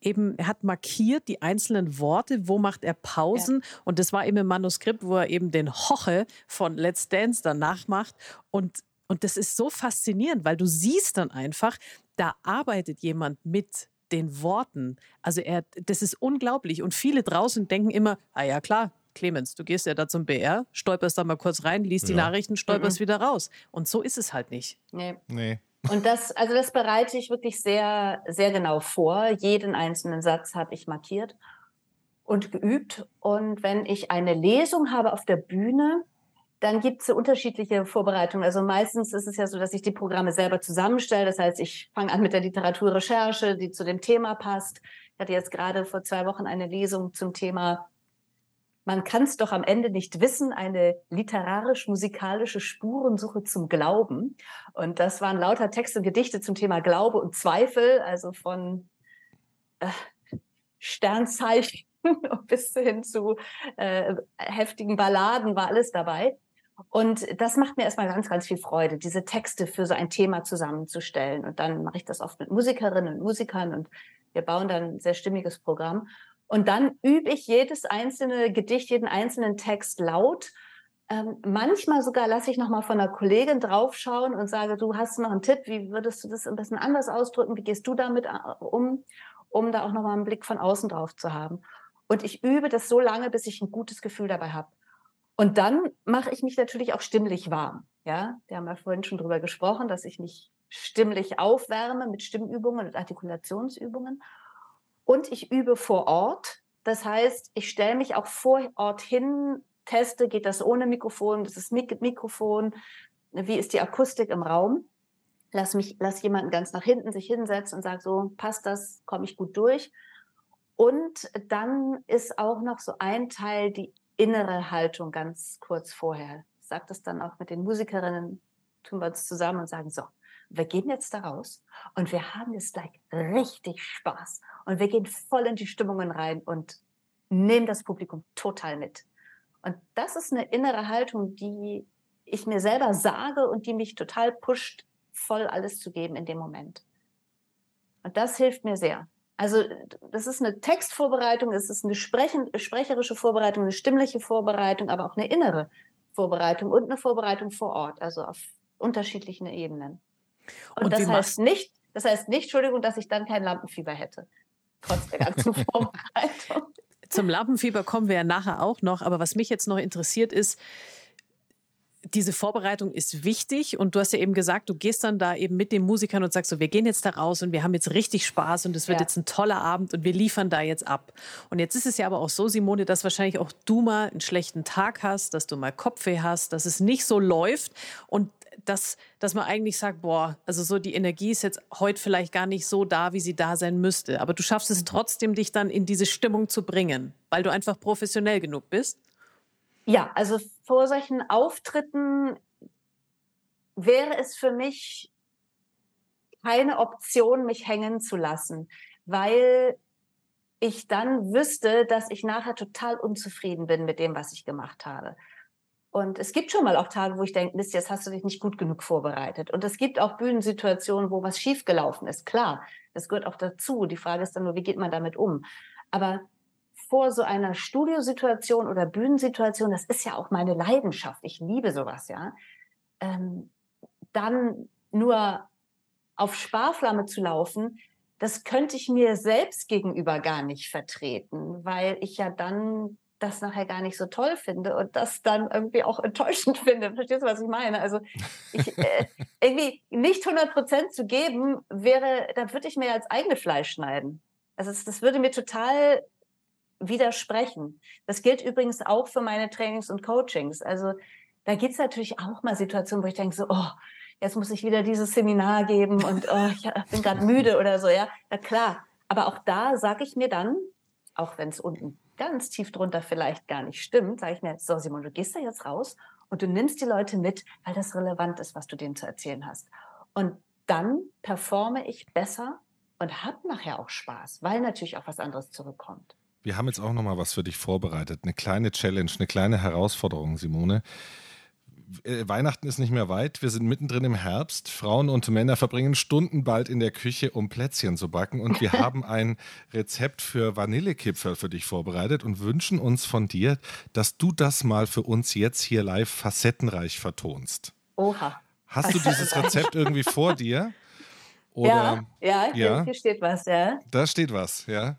eben, er hat markiert die einzelnen Worte, wo macht er Pausen. Ja. Und das war eben im Manuskript, wo er eben den Hoche von Let's Dance danach macht. Und und das ist so faszinierend, weil du siehst dann einfach, da arbeitet jemand mit den Worten. Also er, das ist unglaublich. Und viele draußen denken immer, ah ja klar, Clemens, du gehst ja da zum BR, stolperst da mal kurz rein, liest ja. die Nachrichten, stolperst mhm. wieder raus. Und so ist es halt nicht. Nee. nee. Und das, also das bereite ich wirklich sehr, sehr genau vor. Jeden einzelnen Satz habe ich markiert und geübt. Und wenn ich eine Lesung habe auf der Bühne, dann gibt es unterschiedliche Vorbereitungen. Also meistens ist es ja so, dass ich die Programme selber zusammenstelle. Das heißt, ich fange an mit der Literaturrecherche, die zu dem Thema passt. Ich hatte jetzt gerade vor zwei Wochen eine Lesung zum Thema Man kann es doch am Ende nicht wissen, eine literarisch-musikalische Spurensuche zum Glauben. Und das waren lauter Texte und Gedichte zum Thema Glaube und Zweifel, also von äh, Sternzeichen bis hin zu äh, heftigen Balladen war alles dabei. Und das macht mir erstmal ganz, ganz viel Freude, diese Texte für so ein Thema zusammenzustellen. Und dann mache ich das oft mit Musikerinnen und Musikern und wir bauen dann ein sehr stimmiges Programm. Und dann übe ich jedes einzelne Gedicht, jeden einzelnen Text laut. Ähm, manchmal sogar lasse ich nochmal von einer Kollegin draufschauen und sage, du hast noch einen Tipp, wie würdest du das ein bisschen anders ausdrücken? Wie gehst du damit äh, um? Um da auch nochmal einen Blick von außen drauf zu haben. Und ich übe das so lange, bis ich ein gutes Gefühl dabei habe. Und dann mache ich mich natürlich auch stimmlich warm. Ja, wir haben ja vorhin schon drüber gesprochen, dass ich mich stimmlich aufwärme mit Stimmübungen und Artikulationsübungen. Und ich übe vor Ort. Das heißt, ich stelle mich auch vor Ort hin, teste, geht das ohne Mikrofon, das ist mit Mikrofon, wie ist die Akustik im Raum. Lass mich, lass jemanden ganz nach hinten sich hinsetzen und sage so, passt das, komme ich gut durch. Und dann ist auch noch so ein Teil die innere Haltung ganz kurz vorher. Ich sage das dann auch mit den Musikerinnen, tun wir uns zusammen und sagen, so, wir gehen jetzt da raus und wir haben jetzt gleich richtig Spaß und wir gehen voll in die Stimmungen rein und nehmen das Publikum total mit. Und das ist eine innere Haltung, die ich mir selber sage und die mich total pusht, voll alles zu geben in dem Moment. Und das hilft mir sehr. Also das ist eine Textvorbereitung, es ist eine sprechen, sprecherische Vorbereitung, eine stimmliche Vorbereitung, aber auch eine innere Vorbereitung und eine Vorbereitung vor Ort, also auf unterschiedlichen Ebenen. Und, und das heißt nicht, das heißt nicht, Entschuldigung, dass ich dann kein Lampenfieber hätte. Trotz der ganzen Vorbereitung. Zum Lampenfieber kommen wir ja nachher auch noch. Aber was mich jetzt noch interessiert ist, diese Vorbereitung ist wichtig und du hast ja eben gesagt, du gehst dann da eben mit den Musikern und sagst so, wir gehen jetzt da raus und wir haben jetzt richtig Spaß und es wird ja. jetzt ein toller Abend und wir liefern da jetzt ab. Und jetzt ist es ja aber auch so, Simone, dass wahrscheinlich auch du mal einen schlechten Tag hast, dass du mal Kopfweh hast, dass es nicht so läuft und dass, dass man eigentlich sagt, boah, also so die Energie ist jetzt heute vielleicht gar nicht so da, wie sie da sein müsste. Aber du schaffst es trotzdem, dich dann in diese Stimmung zu bringen, weil du einfach professionell genug bist. Ja, also vor solchen Auftritten wäre es für mich keine Option, mich hängen zu lassen, weil ich dann wüsste, dass ich nachher total unzufrieden bin mit dem, was ich gemacht habe. Und es gibt schon mal auch Tage, wo ich denke, Mist, jetzt hast du dich nicht gut genug vorbereitet. Und es gibt auch Bühnensituationen, wo was schiefgelaufen ist. Klar, das gehört auch dazu. Die Frage ist dann nur, wie geht man damit um? Aber vor so einer Studiosituation oder Bühnensituation, das ist ja auch meine Leidenschaft. Ich liebe sowas, ja. Ähm, dann nur auf Sparflamme zu laufen, das könnte ich mir selbst gegenüber gar nicht vertreten, weil ich ja dann das nachher gar nicht so toll finde und das dann irgendwie auch enttäuschend finde. Verstehst du, was ich meine? Also ich, äh, irgendwie nicht 100 Prozent zu geben, wäre, da würde ich mir als eigene Fleisch schneiden. Also das, das würde mir total widersprechen. Das gilt übrigens auch für meine Trainings und Coachings. Also da gibt es natürlich auch mal Situationen, wo ich denke so, oh, jetzt muss ich wieder dieses Seminar geben und oh, ich bin gerade müde oder so, ja. Na klar. Aber auch da sage ich mir dann, auch wenn es unten ganz tief drunter vielleicht gar nicht stimmt, sage ich mir, so Simon, du gehst da jetzt raus und du nimmst die Leute mit, weil das relevant ist, was du denen zu erzählen hast. Und dann performe ich besser und habe nachher auch Spaß, weil natürlich auch was anderes zurückkommt. Wir haben jetzt auch noch mal was für dich vorbereitet. Eine kleine Challenge, eine kleine Herausforderung, Simone. Äh, Weihnachten ist nicht mehr weit. Wir sind mittendrin im Herbst. Frauen und Männer verbringen Stunden bald in der Küche, um Plätzchen zu backen. Und wir haben ein Rezept für Vanillekipferl für dich vorbereitet und wünschen uns von dir, dass du das mal für uns jetzt hier live facettenreich vertonst. Oha. Hast du dieses Rezept irgendwie vor dir? Oder, ja, ja, ja, hier steht was, ja. Da steht was, ja.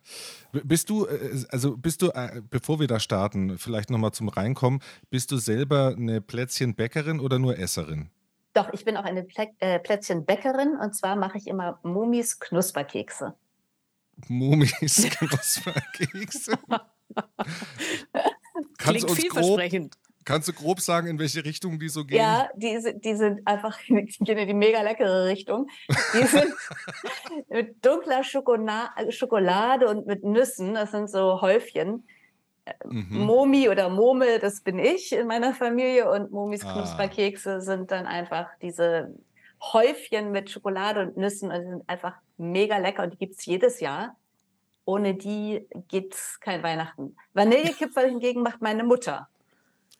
Bist du, äh, also bist du, äh, bevor wir da starten, vielleicht nochmal zum Reinkommen, bist du selber eine Plätzchenbäckerin oder nur Esserin? Doch, ich bin auch eine Plä äh, Plätzchenbäckerin und zwar mache ich immer Mumis Knusperkekse. Mumis Knusperkekse? Klingt vielversprechend. Kannst du grob sagen, in welche Richtung die so gehen? Ja, die, die sind einfach die gehen in die mega leckere Richtung. Die sind mit dunkler Schokolade und mit Nüssen. Das sind so Häufchen. Mhm. Momi oder Mome, das bin ich in meiner Familie. Und Momis ah. Knusperkekse sind dann einfach diese Häufchen mit Schokolade und Nüssen. Und die sind einfach mega lecker und die gibt es jedes Jahr. Ohne die gibt es kein Weihnachten. Vanillekipferl hingegen macht meine Mutter.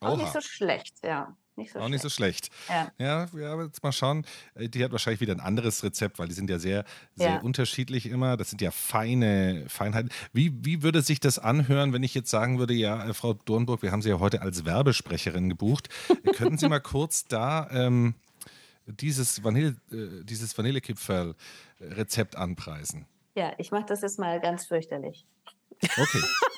Auch nicht so schlecht, ja. Nicht so auch schlecht. nicht so schlecht. Ja. ja, ja, jetzt mal schauen. Äh, die hat wahrscheinlich wieder ein anderes Rezept, weil die sind ja sehr, sehr ja. unterschiedlich immer. Das sind ja feine Feinheiten. Wie, wie würde sich das anhören, wenn ich jetzt sagen würde, ja, äh, Frau Dornburg, wir haben Sie ja heute als Werbesprecherin gebucht. Könnten Sie mal kurz da ähm, dieses, Vanille, äh, dieses Vanillekipferl-Rezept anpreisen? Ja, ich mache das jetzt mal ganz fürchterlich. Okay.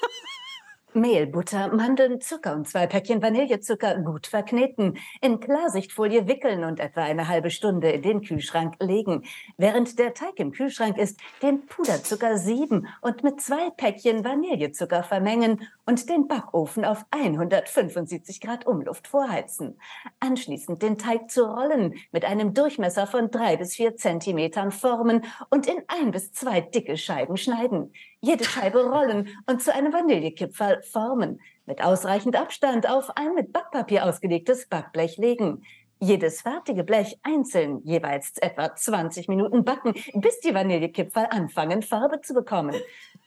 Mehl, Butter, Mandeln, Zucker und zwei Päckchen Vanillezucker gut verkneten, in Klarsichtfolie wickeln und etwa eine halbe Stunde in den Kühlschrank legen. Während der Teig im Kühlschrank ist, den Puderzucker sieben und mit zwei Päckchen Vanillezucker vermengen und den Backofen auf 175 Grad Umluft vorheizen. Anschließend den Teig zu Rollen mit einem Durchmesser von drei bis vier Zentimetern formen und in ein bis zwei dicke Scheiben schneiden jede Scheibe rollen und zu einem Vanillekipferl formen. Mit ausreichend Abstand auf ein mit Backpapier ausgelegtes Backblech legen. Jedes fertige Blech einzeln jeweils etwa 20 Minuten backen, bis die Vanillekipferl anfangen, Farbe zu bekommen.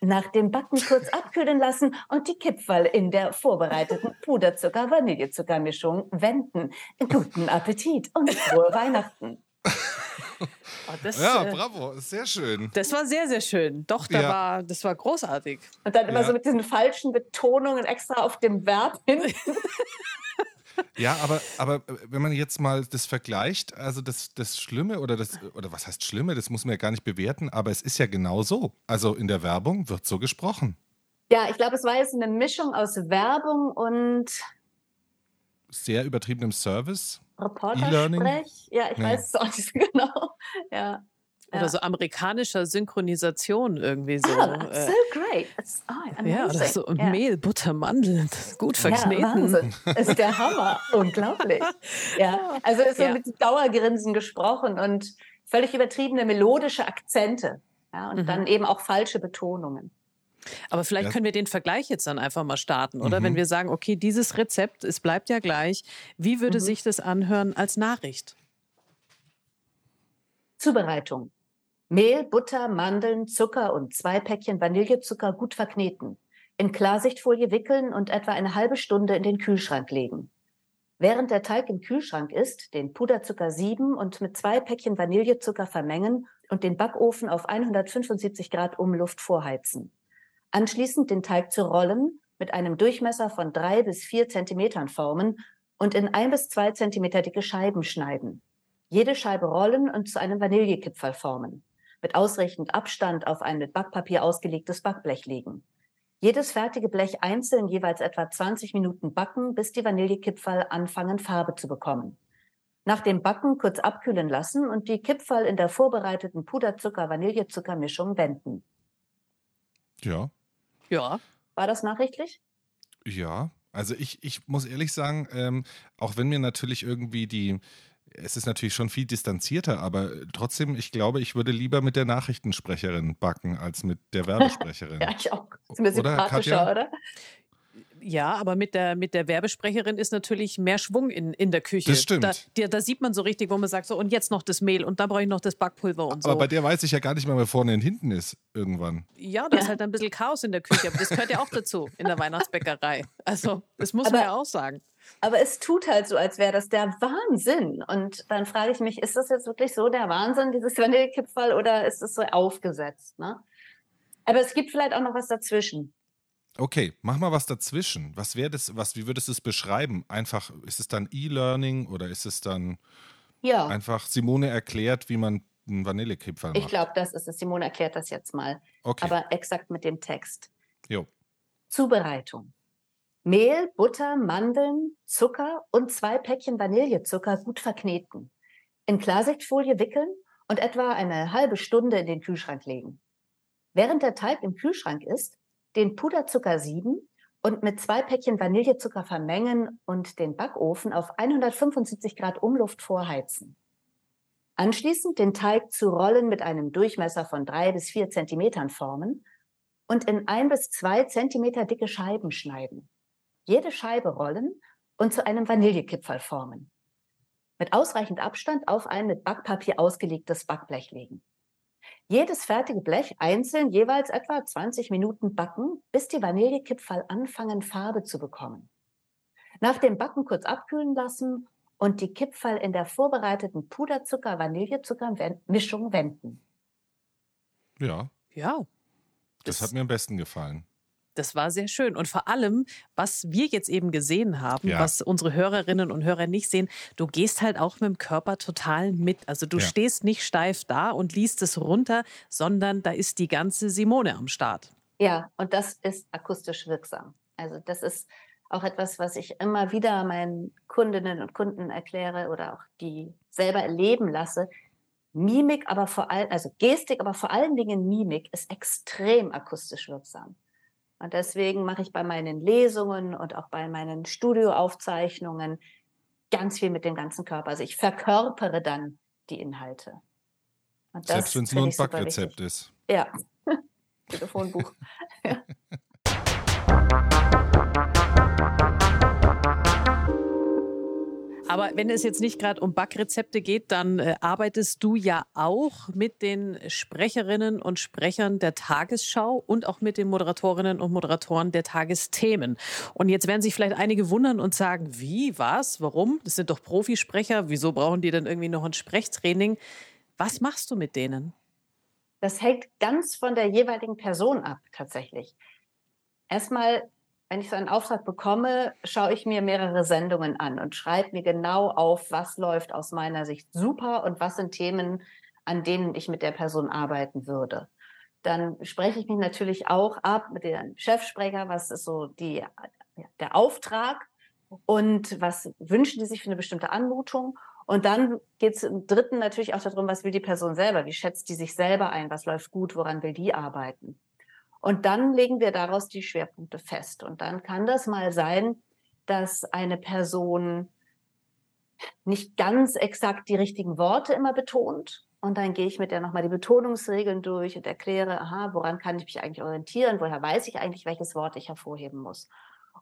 Nach dem Backen kurz abkühlen lassen und die Kipferl in der vorbereiteten Puderzucker-Vanillezuckermischung wenden. Guten Appetit und frohe Weihnachten! Oh, das, ja, äh, bravo, sehr schön. Das war sehr, sehr schön. Doch, da ja. war, das war großartig. Und dann immer ja. so mit diesen falschen Betonungen extra auf dem Verb hin. Ja, aber, aber äh, wenn man jetzt mal das vergleicht, also das, das Schlimme oder das, oder was heißt Schlimme, das muss man ja gar nicht bewerten, aber es ist ja genau so. Also in der Werbung wird so gesprochen. Ja, ich glaube, es war jetzt eine Mischung aus Werbung und sehr übertriebenem Service. Reportersprech. Ja, ich nee. weiß es auch nicht so genau. Ja. Oder ja. so amerikanischer Synchronisation irgendwie so. Ah, so great. It's, oh, ja, oder so yeah. Mehl, Butter, Mandeln, gut verkneten. Ja, Wahnsinn. Ist der Hammer. Unglaublich. Ja, also ist so ja. mit Dauergrinsen gesprochen und völlig übertriebene melodische Akzente. Ja, und mhm. dann eben auch falsche Betonungen. Aber vielleicht ja. können wir den Vergleich jetzt dann einfach mal starten, oder? Mhm. Wenn wir sagen, okay, dieses Rezept, es bleibt ja gleich. Wie würde mhm. sich das anhören als Nachricht? Zubereitung. Mehl, Butter, Mandeln, Zucker und zwei Päckchen Vanillezucker gut verkneten. In Klarsichtfolie wickeln und etwa eine halbe Stunde in den Kühlschrank legen. Während der Teig im Kühlschrank ist, den Puderzucker sieben und mit zwei Päckchen Vanillezucker vermengen und den Backofen auf 175 Grad Umluft vorheizen. Anschließend den Teig zu rollen, mit einem Durchmesser von drei bis vier Zentimetern formen und in ein bis zwei Zentimeter dicke Scheiben schneiden. Jede Scheibe rollen und zu einem Vanillekipferl formen mit ausreichend Abstand auf ein mit Backpapier ausgelegtes Backblech legen. Jedes fertige Blech einzeln jeweils etwa 20 Minuten backen, bis die Vanillekipferl anfangen, Farbe zu bekommen. Nach dem Backen kurz abkühlen lassen und die Kipferl in der vorbereiteten Puderzucker-Vanillezuckermischung wenden. Ja. Ja. War das nachrichtlich? Ja. Also ich, ich muss ehrlich sagen, ähm, auch wenn mir natürlich irgendwie die, es ist natürlich schon viel distanzierter, aber trotzdem, ich glaube, ich würde lieber mit der Nachrichtensprecherin backen als mit der Werbesprecherin. ja, ich auch. Das ist mir sympathischer, oder? oder? Ja, aber mit der, mit der Werbesprecherin ist natürlich mehr Schwung in, in der Küche. Das stimmt. Da, da sieht man so richtig, wo man sagt, so und jetzt noch das Mehl und da brauche ich noch das Backpulver und so. Aber bei der weiß ich ja gar nicht mehr, wer vorne und hinten ist irgendwann. Ja, da ja. ist halt ein bisschen Chaos in der Küche, aber das gehört ja auch dazu in der Weihnachtsbäckerei. Also, das muss aber, man ja auch sagen. Aber es tut halt so, als wäre das der Wahnsinn. Und dann frage ich mich, ist das jetzt wirklich so der Wahnsinn, dieses Vanillekipferl, oder ist es so aufgesetzt? Ne? Aber es gibt vielleicht auch noch was dazwischen. Okay, mach mal was dazwischen. Was wäre das, was, wie würdest du es beschreiben? Einfach, ist es dann E-Learning oder ist es dann ja. einfach Simone erklärt, wie man einen Vanillekipferl macht? Ich glaube, das ist es. Simone erklärt das jetzt mal. Okay. Aber exakt mit dem Text. Jo. Zubereitung. Mehl, Butter, Mandeln, Zucker und zwei Päckchen Vanillezucker gut verkneten. In Klarsichtfolie wickeln und etwa eine halbe Stunde in den Kühlschrank legen. Während der Teig im Kühlschrank ist, den Puderzucker sieben und mit zwei Päckchen Vanillezucker vermengen und den Backofen auf 175 Grad Umluft vorheizen. Anschließend den Teig zu Rollen mit einem Durchmesser von drei bis vier Zentimetern formen und in ein bis zwei Zentimeter dicke Scheiben schneiden jede Scheibe rollen und zu einem Vanillekipferl formen. Mit ausreichend Abstand auf ein mit Backpapier ausgelegtes Backblech legen. Jedes fertige Blech einzeln jeweils etwa 20 Minuten backen, bis die Vanillekipferl anfangen, Farbe zu bekommen. Nach dem Backen kurz abkühlen lassen und die Kipferl in der vorbereiteten Puderzucker-Vanillezucker-Mischung wenden. Ja. Ja. Das, das hat mir am besten gefallen. Das war sehr schön. Und vor allem, was wir jetzt eben gesehen haben, ja. was unsere Hörerinnen und Hörer nicht sehen, du gehst halt auch mit dem Körper total mit. Also du ja. stehst nicht steif da und liest es runter, sondern da ist die ganze Simone am Start. Ja, und das ist akustisch wirksam. Also das ist auch etwas, was ich immer wieder meinen Kundinnen und Kunden erkläre oder auch die selber erleben lasse. Mimik, aber vor allem, also Gestik, aber vor allen Dingen Mimik ist extrem akustisch wirksam. Und deswegen mache ich bei meinen Lesungen und auch bei meinen Studioaufzeichnungen ganz viel mit dem ganzen Körper. Also ich verkörpere dann die Inhalte. Selbst wenn es nur ein Backrezept ist. Ja, Telefonbuch. ja. Aber wenn es jetzt nicht gerade um Backrezepte geht, dann äh, arbeitest du ja auch mit den Sprecherinnen und Sprechern der Tagesschau und auch mit den Moderatorinnen und Moderatoren der Tagesthemen. Und jetzt werden sich vielleicht einige wundern und sagen, wie, was, warum? Das sind doch Profisprecher, wieso brauchen die denn irgendwie noch ein Sprechtraining? Was machst du mit denen? Das hängt ganz von der jeweiligen Person ab, tatsächlich. Erstmal wenn ich so einen Auftrag bekomme, schaue ich mir mehrere Sendungen an und schreibe mir genau auf, was läuft aus meiner Sicht super und was sind Themen, an denen ich mit der Person arbeiten würde. Dann spreche ich mich natürlich auch ab mit dem Chefsprecher, was ist so die, der Auftrag und was wünschen die sich für eine bestimmte Anmutung. Und dann geht es im dritten natürlich auch darum, was will die Person selber, wie schätzt die sich selber ein, was läuft gut, woran will die arbeiten. Und dann legen wir daraus die Schwerpunkte fest. Und dann kann das mal sein, dass eine Person nicht ganz exakt die richtigen Worte immer betont. Und dann gehe ich mit der nochmal die Betonungsregeln durch und erkläre, aha, woran kann ich mich eigentlich orientieren? Woher weiß ich eigentlich, welches Wort ich hervorheben muss?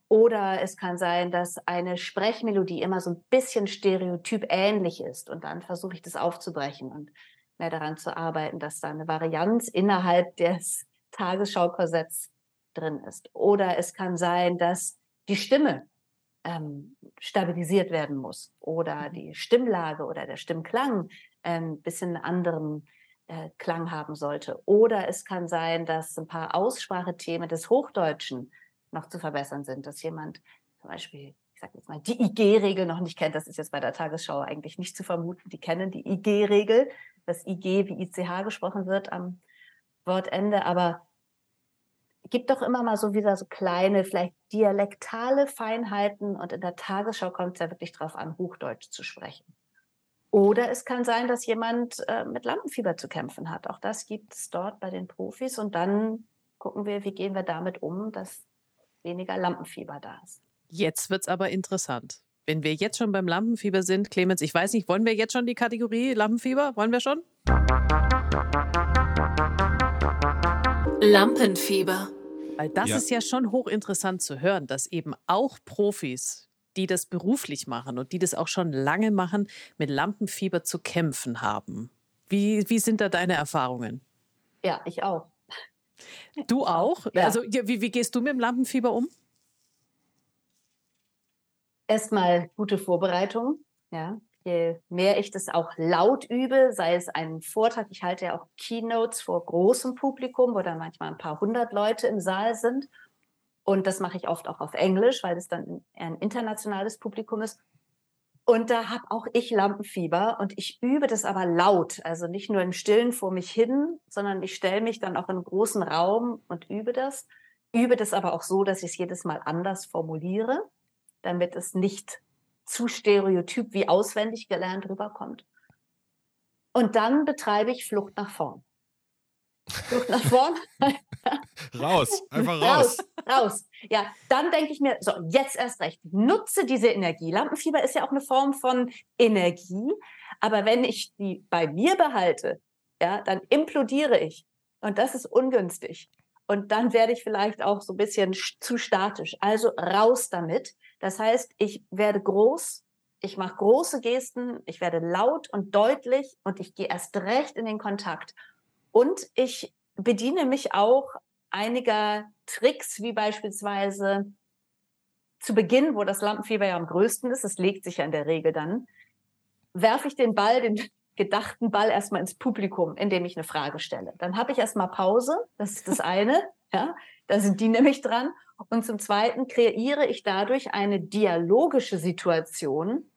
Oder es kann sein, dass eine Sprechmelodie immer so ein bisschen stereotyp ähnlich ist. Und dann versuche ich das aufzubrechen und mehr daran zu arbeiten, dass da eine Varianz innerhalb des Tagesschau-Korsetts drin ist. Oder es kann sein, dass die Stimme ähm, stabilisiert werden muss oder mhm. die Stimmlage oder der Stimmklang ein ähm, bisschen anderen äh, Klang haben sollte. Oder es kann sein, dass ein paar Aussprachethemen des Hochdeutschen noch zu verbessern sind, dass jemand zum Beispiel, ich sage jetzt mal, die IG-Regel noch nicht kennt. Das ist jetzt bei der Tagesschau eigentlich nicht zu vermuten. Die kennen die IG-Regel, das IG wie ICH gesprochen wird am Wortende, aber gibt doch immer mal so wieder so kleine, vielleicht dialektale Feinheiten und in der Tagesschau kommt es ja wirklich darauf an, Hochdeutsch zu sprechen. Oder es kann sein, dass jemand äh, mit Lampenfieber zu kämpfen hat. Auch das gibt es dort bei den Profis. Und dann gucken wir, wie gehen wir damit um, dass weniger Lampenfieber da ist. Jetzt wird es aber interessant. Wenn wir jetzt schon beim Lampenfieber sind, Clemens, ich weiß nicht, wollen wir jetzt schon die Kategorie Lampenfieber? Wollen wir schon? Lampenfieber. Weil das ja. ist ja schon hochinteressant zu hören, dass eben auch Profis, die das beruflich machen und die das auch schon lange machen, mit Lampenfieber zu kämpfen haben. Wie, wie sind da deine Erfahrungen? Ja, ich auch. Du auch? Ja. Also wie, wie gehst du mit dem Lampenfieber um? Erstmal gute Vorbereitung. Ja, je mehr ich das auch laut übe, sei es ein Vortrag, ich halte ja auch Keynotes vor großem Publikum, wo dann manchmal ein paar hundert Leute im Saal sind. Und das mache ich oft auch auf Englisch, weil es dann ein internationales Publikum ist. Und da habe auch ich Lampenfieber und ich übe das aber laut, also nicht nur im Stillen vor mich hin, sondern ich stelle mich dann auch in einen großen Raum und übe das. Übe das aber auch so, dass ich es jedes Mal anders formuliere, damit es nicht zu stereotyp wie auswendig gelernt rüberkommt. Und dann betreibe ich Flucht nach vorn. Flucht nach vorn. raus, einfach raus. Raus, raus. Ja, dann denke ich mir, so, jetzt erst recht, nutze diese Energie. Lampenfieber ist ja auch eine Form von Energie, aber wenn ich die bei mir behalte, ja, dann implodiere ich. Und das ist ungünstig. Und dann werde ich vielleicht auch so ein bisschen zu statisch. Also raus damit. Das heißt, ich werde groß, ich mache große Gesten, ich werde laut und deutlich und ich gehe erst recht in den Kontakt. Und ich bediene mich auch einiger Tricks, wie beispielsweise zu Beginn, wo das Lampenfieber ja am größten ist, es legt sich ja in der Regel dann, werfe ich den Ball, den gedachten Ball erstmal ins Publikum, indem ich eine Frage stelle. Dann habe ich erstmal Pause, das ist das eine, ja, da sind die nämlich dran. Und zum Zweiten kreiere ich dadurch eine dialogische Situation,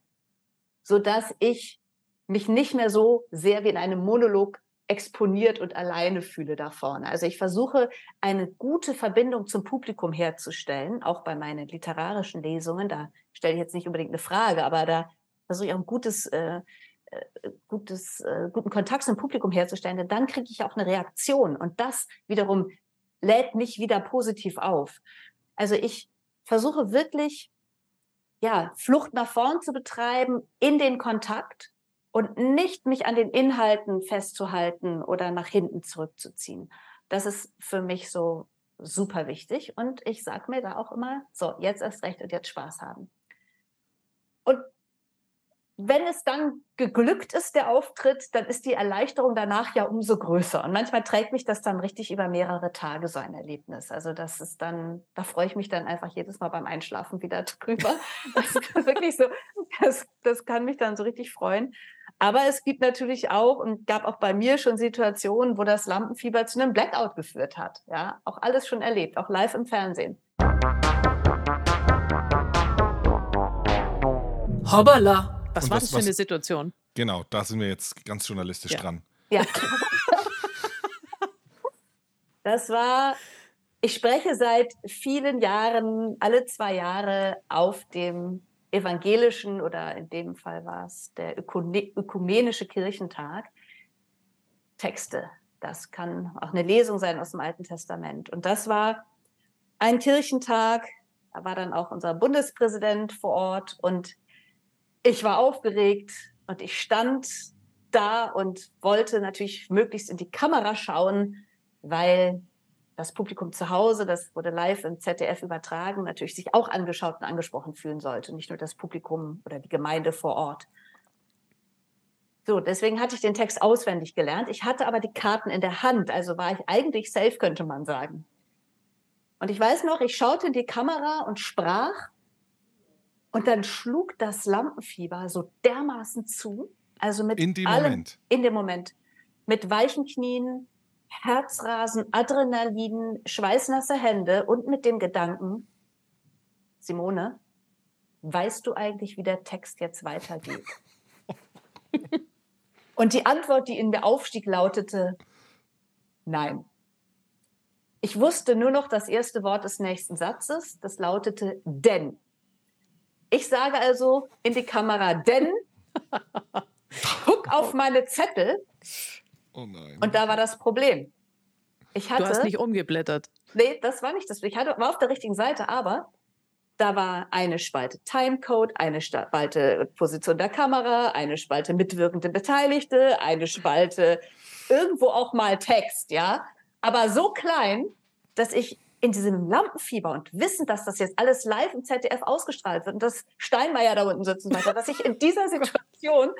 sodass ich mich nicht mehr so sehr wie in einem Monolog exponiert und alleine fühle da vorne. Also ich versuche eine gute Verbindung zum Publikum herzustellen, auch bei meinen literarischen Lesungen. Da stelle ich jetzt nicht unbedingt eine Frage, aber da versuche ich auch ein gutes, äh, äh gutes, äh, guten Kontakt zum Publikum herzustellen, denn dann kriege ich auch eine Reaktion und das wiederum lädt mich wieder positiv auf. Also ich versuche wirklich, ja, Flucht nach vorn zu betreiben in den Kontakt und nicht mich an den Inhalten festzuhalten oder nach hinten zurückzuziehen. Das ist für mich so super wichtig und ich sage mir da auch immer, so, jetzt erst recht und jetzt Spaß haben. Und wenn es dann geglückt ist, der Auftritt, dann ist die Erleichterung danach ja umso größer. Und manchmal trägt mich das dann richtig über mehrere Tage so ein Erlebnis. Also das ist dann, da freue ich mich dann einfach jedes Mal beim Einschlafen wieder drüber. Das ist wirklich so, das, das kann mich dann so richtig freuen. Aber es gibt natürlich auch und gab auch bei mir schon Situationen, wo das Lampenfieber zu einem Blackout geführt hat. Ja, auch alles schon erlebt, auch live im Fernsehen. Hoppala! Was Und war was- das für was- eine Situation? Genau, da sind wir jetzt ganz journalistisch Ja. dran. Ja. Das war, ich spreche seit vielen Jahren, alle zwei Jahre auf dem evangelischen oder in dem Fall war es der ökumenische Kirchentag. Texte. Das kann auch eine Lesung sein aus dem Alten Testament. Und das war ein Kirchentag. Da war dann auch unser Bundespräsident vor Ort und ich war aufgeregt und ich stand da und wollte natürlich möglichst in die Kamera schauen, weil das Publikum zu Hause, das wurde live im ZDF übertragen, natürlich sich auch angeschaut und angesprochen fühlen sollte, nicht nur das Publikum oder die Gemeinde vor Ort. So, deswegen hatte ich den Text auswendig gelernt. Ich hatte aber die Karten in der Hand, also war ich eigentlich safe, könnte man sagen. Und ich weiß noch, ich schaute in die Kamera und sprach und dann schlug das Lampenfieber so dermaßen zu, also mit In dem allem, Moment. in dem Moment, mit weichen Knien, Herzrasen, Adrenalin, schweißnasse Hände und mit dem Gedanken, Simone, weißt du eigentlich, wie der Text jetzt weitergeht? und die Antwort, die in mir aufstieg, lautete, nein. Ich wusste nur noch das erste Wort des nächsten Satzes, das lautete denn. Ich sage also in die Kamera denn, guck auf meine Zettel Oh nein. und da war das Problem. Ich Du hast hatte, nicht umgeblättert. nee, das war nicht das. Ich hatte, war auf der richtigen Seite, aber da war eine Spalte Timecode, eine Spalte Position der Kamera, eine Spalte mitwirkende Beteiligte, eine Spalte irgendwo auch mal Text, ja. Aber so klein, dass ich in diesem Lampenfieber und wissen, dass das jetzt alles live im ZDF ausgestrahlt wird und dass Steinmeier da unten sitzt und so weiter, dass ich in dieser Situation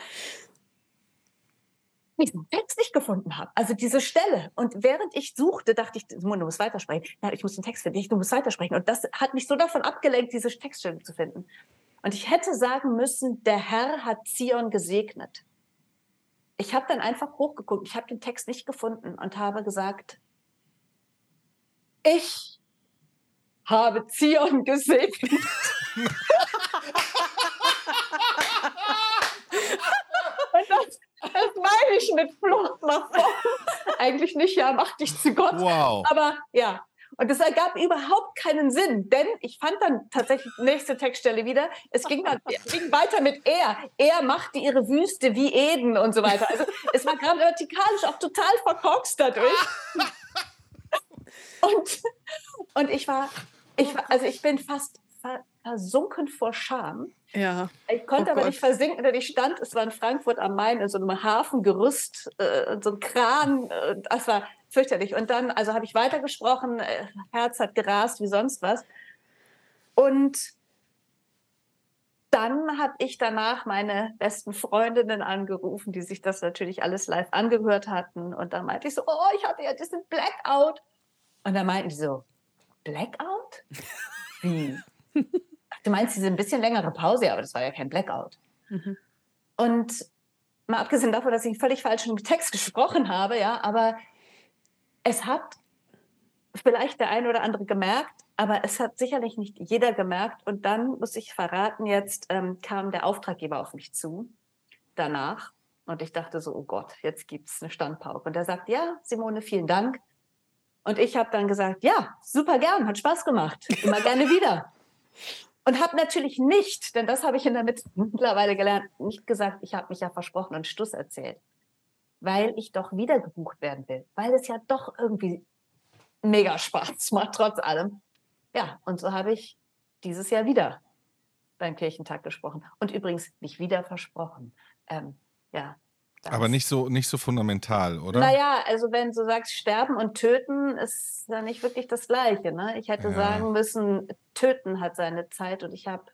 diesen Text nicht gefunden habe. Also diese Stelle. Und während ich suchte, dachte ich, du musst weitersprechen. Ja, ich muss den Text finden. Ich, du musst weitersprechen. Und das hat mich so davon abgelenkt, diese Textstelle zu finden. Und ich hätte sagen müssen, der Herr hat Zion gesegnet. Ich habe dann einfach hochgeguckt. Ich habe den Text nicht gefunden und habe gesagt, ich habe Zion gesegnet. Und das, das meine ich mit Flucht nach vorn. Eigentlich nicht, ja, mach dich zu Gott. Wow. Aber ja, und das ergab überhaupt keinen Sinn, denn ich fand dann tatsächlich die nächste Textstelle wieder. Es ging dann ging weiter mit er. Er machte ihre Wüste wie Eden und so weiter. Also es war grammatikalisch auch total verkorkst dadurch. Und, und ich war, ich war, also ich bin fast ver- versunken vor Scham. Ja. Ich konnte Oh aber Gott. nicht versinken, denn ich stand, es war in Frankfurt am Main, in so einem Hafengerüst, äh, so ein Kran, äh, das war fürchterlich. Und dann, also habe ich weitergesprochen, äh, Herz hat gerast wie sonst was. Und dann habe ich danach meine besten Freundinnen angerufen, die sich das natürlich alles live angehört hatten. Und dann meinte ich so, oh, ich hatte ja diesen Blackout. Und dann meinten die so, Blackout? Wie? Du meinst diese ein bisschen längere Pause, aber das war ja kein Blackout. Mhm. Und mal abgesehen davon, dass ich einen völlig falschen Text gesprochen habe, ja, aber es hat vielleicht der eine oder andere gemerkt, aber es hat sicherlich nicht jeder gemerkt. Und dann muss ich verraten, jetzt ähm, kam der Auftraggeber auf mich zu danach. Und ich dachte so, oh Gott, jetzt gibt es eine Standpauke. Und er sagt, ja, Simone, vielen Dank. Und ich habe dann gesagt, ja, super gern, hat Spaß gemacht, immer gerne wieder. Und habe natürlich nicht, denn das habe ich in der Mitte mittlerweile gelernt, nicht gesagt, ich habe mich ja versprochen und Stuss erzählt, weil ich doch wieder gebucht werden will, weil es ja doch irgendwie mega Spaß macht, trotz allem. Ja, und so habe ich dieses Jahr wieder beim Kirchentag gesprochen. Und übrigens nicht wieder versprochen. Ähm, ja. Das- Aber nicht so, nicht so fundamental, oder? naja, also wenn du sagst, sterben und töten, ist ja nicht wirklich das Gleiche. Ne? Ich hätte Ja. sagen müssen, töten hat seine Zeit und ich habe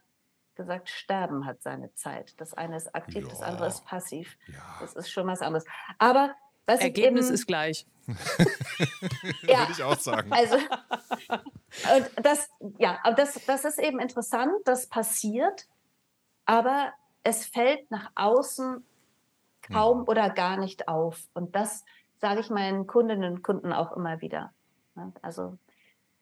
gesagt, sterben hat seine Zeit. Das eine ist aktiv, das Ja. andere ist passiv. Ja. Das ist schon was anderes. Aber was Ergebnis eben, ist gleich. ja, Würde ich auch sagen. also und das, ja, aber das, das ist eben interessant, das passiert, aber es fällt nach außen kaum oder gar nicht auf. Und das sage ich meinen Kundinnen und Kunden auch immer wieder. Ne? Also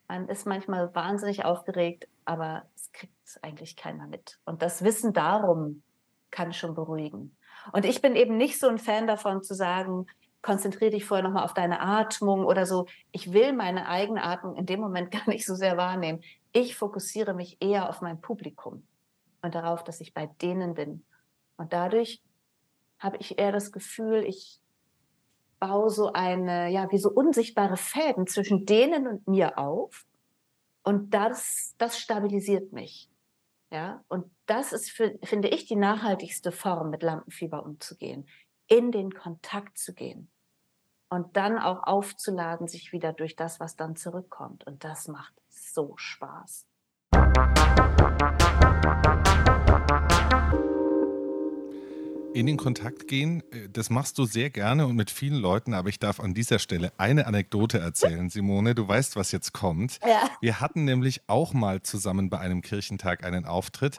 man ist manchmal wahnsinnig aufgeregt, aber es kriegt eigentlich keiner mit. Und das Wissen darum kann schon beruhigen. Und ich bin eben nicht so ein Fan davon zu sagen, konzentriere dich vorher nochmal auf deine Atmung oder so. Ich will meine eigene Atmung in dem Moment gar nicht so sehr wahrnehmen. Ich fokussiere mich eher auf mein Publikum und darauf, dass ich bei denen bin. Und dadurch habe ich eher das Gefühl, ich baue so eine, ja, wie so unsichtbare Fäden zwischen denen und mir auf. Und das, das stabilisiert mich. Ja, und das ist, für, finde ich, die nachhaltigste Form, mit Lampenfieber umzugehen, in den Kontakt zu gehen und dann auch aufzuladen, sich wieder durch das, was dann zurückkommt. Und das macht so Spaß. In den Kontakt gehen, äh, das machst du sehr gerne und mit vielen Leuten, aber ich darf an dieser Stelle eine Anekdote erzählen, Simone. Du weißt, was jetzt kommt. Ja. Wir hatten nämlich auch mal zusammen bei einem Kirchentag einen Auftritt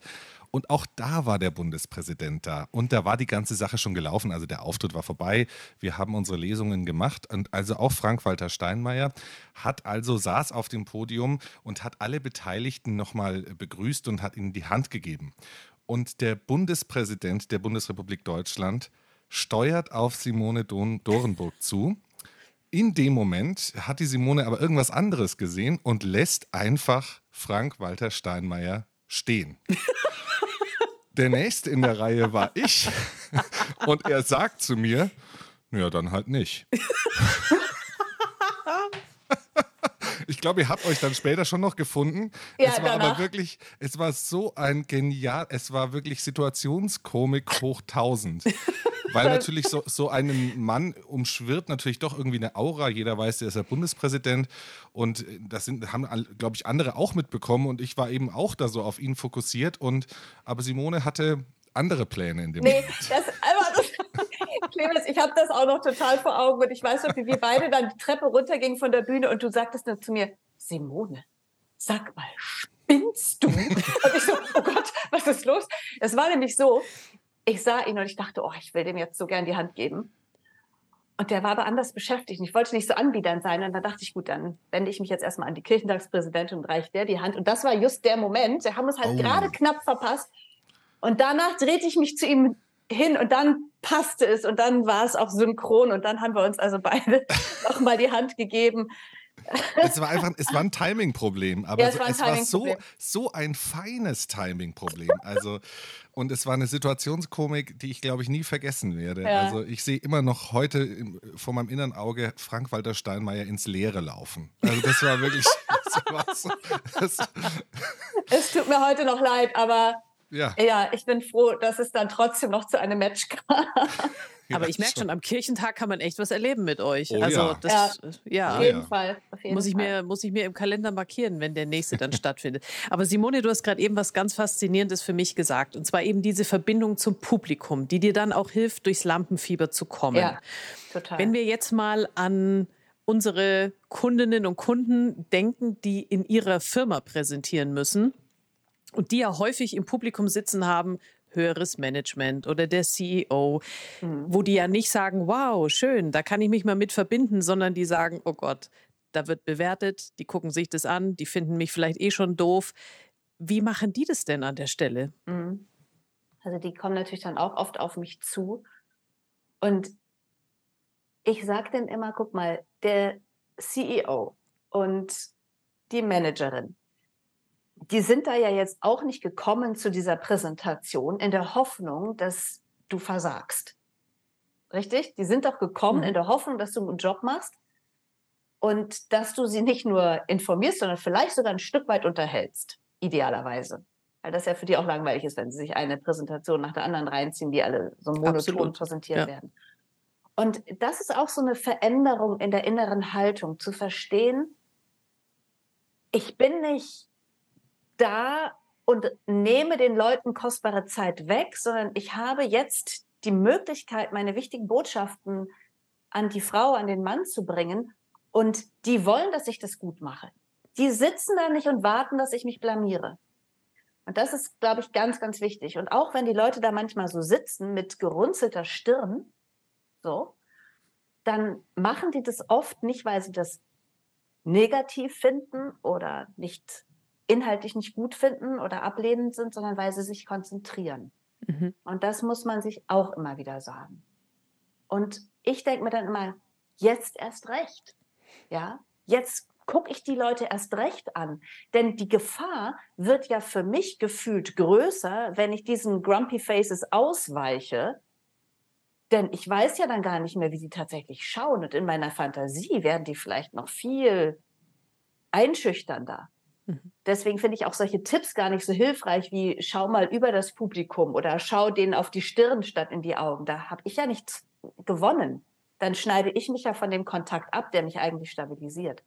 und auch da war der Bundespräsident da. Und da war die ganze Sache schon gelaufen. Also der Auftritt war vorbei. Wir haben unsere Lesungen gemacht. Und also auch Frank-Walter Steinmeier hat also saß auf dem Podium und hat alle Beteiligten nochmal begrüßt und hat ihnen die Hand gegeben. Und der Bundespräsident der Bundesrepublik Deutschland steuert auf Simone Dorenburg zu. In dem Moment hat die Simone aber irgendwas anderes gesehen und lässt einfach Frank-Walter Steinmeier stehen. Der nächste in der Reihe war ich. Und er sagt zu mir, ja, dann halt nicht. Ich glaube, ihr habt euch dann später schon noch gefunden. Ja, es war danach. aber wirklich, es war so ein genial, es war wirklich Situationskomik hoch 1000. Weil natürlich so, so einen Mann umschwirrt natürlich doch irgendwie eine Aura. Jeder weiß, der ist der Bundespräsident. Und das sind, haben, glaube ich, andere auch mitbekommen. Und ich war eben auch da so auf ihn fokussiert. Und, aber Simone hatte andere Pläne in dem nee, Moment. Das, Clemens, ich habe das auch noch total vor Augen und ich weiß noch, wie wir beide dann die Treppe runtergingen von der Bühne und du sagtest dann zu mir, Simone, sag mal, spinnst du? Und ich so, oh Gott, was ist los? Es war nämlich so, ich sah ihn und ich dachte, oh, ich will dem jetzt so gern die Hand geben. Und der war aber anders beschäftigt. Und ich wollte nicht so anbiedernd sein. Und da dachte ich, gut, dann wende ich mich jetzt erstmal an die Kirchentagspräsidentin und reiche der die Hand. Und das war just der Moment. Wir haben uns halt oh. gerade knapp verpasst. Und danach drehte ich mich zu ihm hin und dann passte es und dann war es auch synchron und dann haben wir uns also beide nochmal die Hand gegeben. Es war einfach, es war ein Timing-Problem, aber ja, es, war, es war so, so ein feines Timing-Problem. Also, und es war eine Situationskomik, die ich glaube ich nie vergessen werde. Ja. Also ich sehe immer noch heute vor meinem inneren Auge Frank-Walter Steinmeier ins Leere laufen. Also das war wirklich. das war so, das es tut mir heute noch leid, aber ja. ja, ich bin froh, dass es dann trotzdem noch zu einem Match kam. Aber ich merke schon, am Kirchentag kann man echt was erleben mit euch. Oh, also ja. das, ja. Auf jeden Fall. Auf jeden muss, ich Fall. Mir, muss ich mir im Kalender markieren, wenn der nächste dann stattfindet. Aber Simone, du hast gerade eben was ganz Faszinierendes für mich gesagt. Und zwar eben diese Verbindung zum Publikum, die dir dann auch hilft, durchs Lampenfieber zu kommen. Ja, total. Wenn wir jetzt mal an unsere Kundinnen und Kunden denken, die in ihrer Firma präsentieren müssen und die ja häufig im Publikum sitzen haben, höheres Management oder der CEO, mhm. wo die ja nicht sagen, wow, schön, da kann ich mich mal mit verbinden, sondern die sagen, oh Gott, da wird bewertet, die gucken sich das an, die finden mich vielleicht eh schon doof. Wie machen die das denn an der Stelle? Mhm. Also die kommen natürlich dann auch oft auf mich zu und ich sage dann immer, guck mal, der CEO und die Managerin, die sind da ja jetzt auch nicht gekommen zu dieser Präsentation in der Hoffnung, dass du versagst. Richtig? Die sind doch gekommen mhm. in der Hoffnung, dass du einen Job machst und dass du sie nicht nur informierst, sondern vielleicht sogar ein Stück weit unterhältst, idealerweise. Weil das ja für die auch langweilig ist, wenn sie sich eine Präsentation nach der anderen reinziehen, die alle so monoton Absolut. präsentiert ja. werden. Und das ist auch so eine Veränderung in der inneren Haltung, zu verstehen, ich bin nicht da und nehme den Leuten kostbare Zeit weg, sondern ich habe jetzt die Möglichkeit, meine wichtigen Botschaften an die Frau, an den Mann zu bringen. Und die wollen, dass ich das gut mache. Die sitzen da nicht und warten, dass ich mich blamiere. Und das ist, glaube ich, ganz, ganz wichtig. Und auch wenn die Leute da manchmal so sitzen mit gerunzelter Stirn, so, dann machen die das oft nicht, weil sie das negativ finden oder nicht inhaltlich nicht gut finden oder ablehnend sind, sondern weil sie sich konzentrieren. Mhm. Und das muss man sich auch immer wieder sagen. Und ich denke mir dann immer, jetzt erst recht. Ja, jetzt gucke ich die Leute erst recht an. Denn die Gefahr wird ja für mich gefühlt größer, wenn ich diesen Grumpy Faces ausweiche. Denn ich weiß ja dann gar nicht mehr, wie sie tatsächlich schauen. Und in meiner Fantasie werden die vielleicht noch viel einschüchternder. Mhm. Deswegen finde ich auch solche Tipps gar nicht so hilfreich wie schau mal über das Publikum oder schau denen auf die Stirn statt in die Augen. Da habe ich ja nichts gewonnen. Dann schneide ich mich ja von dem Kontakt ab, der mich eigentlich stabilisiert.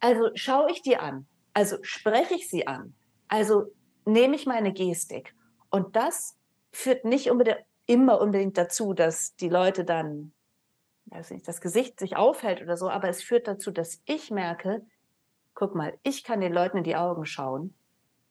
Also schaue ich die an, also spreche ich sie an, also nehme ich meine Gestik. Und das führt nicht unbedingt, immer unbedingt dazu, dass die Leute dann, weiß nicht, das Gesicht sich aufhält oder so, aber es führt dazu, dass ich merke, guck mal, ich kann den Leuten in die Augen schauen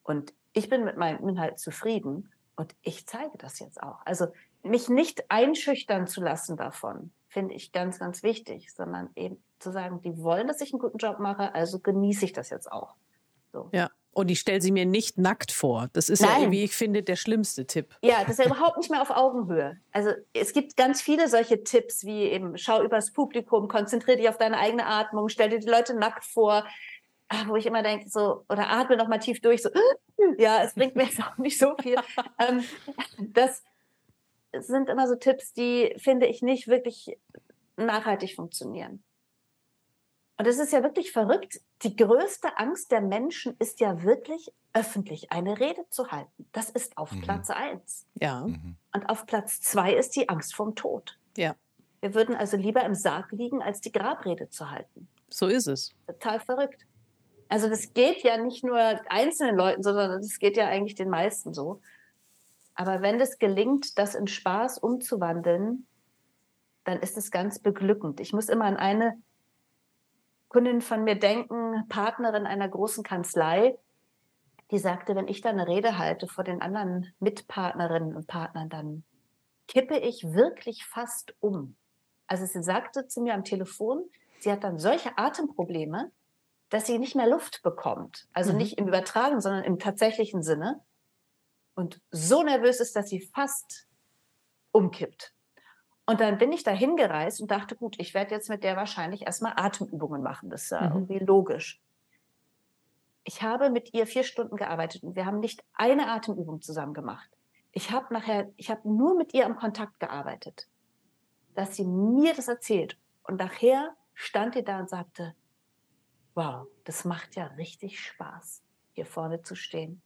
und ich bin mit meinem Inhalt zufrieden und ich zeige das jetzt auch. Also mich nicht einschüchtern zu lassen davon, finde ich ganz, ganz wichtig, sondern eben zu sagen, die wollen, dass ich einen guten Job mache, also genieße ich das jetzt auch. So. Ja. Und ich stelle sie mir nicht nackt vor. Das ist Nein. ja, wie ich finde, der schlimmste Tipp. Ja, das ist ja überhaupt nicht mehr auf Augenhöhe. Also es gibt ganz viele solche Tipps, wie eben, schau übers Publikum, konzentriere dich auf deine eigene Atmung, stell dir die Leute nackt vor, wo ich immer denke, so, oder atme noch mal tief durch, so, ja, es bringt mir jetzt auch nicht so viel. Ähm, das sind immer so Tipps, die, finde ich, nicht wirklich nachhaltig funktionieren. Und es ist ja wirklich verrückt. Die größte Angst der Menschen ist ja wirklich, öffentlich eine Rede zu halten. Das ist auf mhm. Platz eins. Ja. Mhm. Und auf Platz zwei ist die Angst vom Tod. Ja. Wir würden also lieber im Sarg liegen, als die Grabrede zu halten. So ist es. Total verrückt. Also das geht ja nicht nur einzelnen Leuten, sondern das geht ja eigentlich den meisten so. Aber wenn es gelingt, das in Spaß umzuwandeln, dann ist es ganz beglückend. Ich muss immer an eine Kundin von mir denken, Partnerin einer großen Kanzlei, die sagte, wenn ich da eine Rede halte vor den anderen Mitpartnerinnen und Partnern, dann kippe ich wirklich fast um. Also sie sagte zu mir am Telefon, sie hat dann solche Atemprobleme, dass sie nicht mehr Luft bekommt. Also mhm. nicht im Übertragen, sondern im tatsächlichen Sinne. Und so nervös ist, dass sie fast umkippt. Und dann bin ich da hingereist und dachte, gut, ich werde jetzt mit der wahrscheinlich erstmal Atemübungen machen. Das ist ja mhm. irgendwie logisch. Ich habe mit ihr vier Stunden gearbeitet und wir haben nicht eine Atemübung zusammen gemacht. Ich habe nachher, ich habe nur mit ihr am Kontakt gearbeitet, dass sie mir das erzählt. Und nachher stand sie da und sagte, wow, das macht ja richtig Spaß, hier vorne zu stehen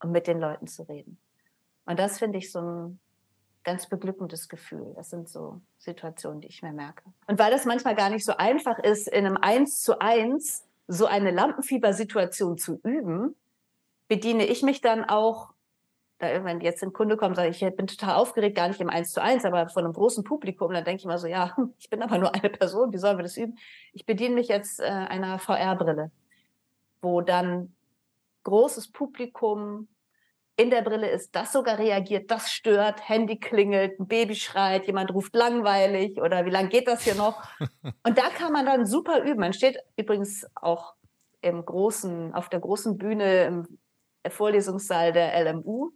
und mit den Leuten zu reden. Und das finde ich so ein ganz beglückendes Gefühl. Das sind so Situationen, die ich mir merke. Und weil das manchmal gar nicht so einfach ist, in einem Eins zu eins so eine Lampenfiebersituation zu üben, bediene ich mich dann auch, wenn jetzt ein Kunde kommt und sagt, ich bin total aufgeregt, gar nicht im Eins zu eins, aber von einem großen Publikum, dann denke ich immer so, ja, ich bin aber nur eine Person, wie sollen wir das üben? Ich bediene mich jetzt äh, einer VR-Brille, wo dann großes Publikum in der Brille ist, das sogar reagiert, das stört, Handy klingelt, ein Baby schreit, jemand ruft langweilig oder wie lange geht das hier noch? Und da kann man dann super üben. Man steht übrigens auch im großen, auf der großen Bühne im Vorlesungssaal der LMU.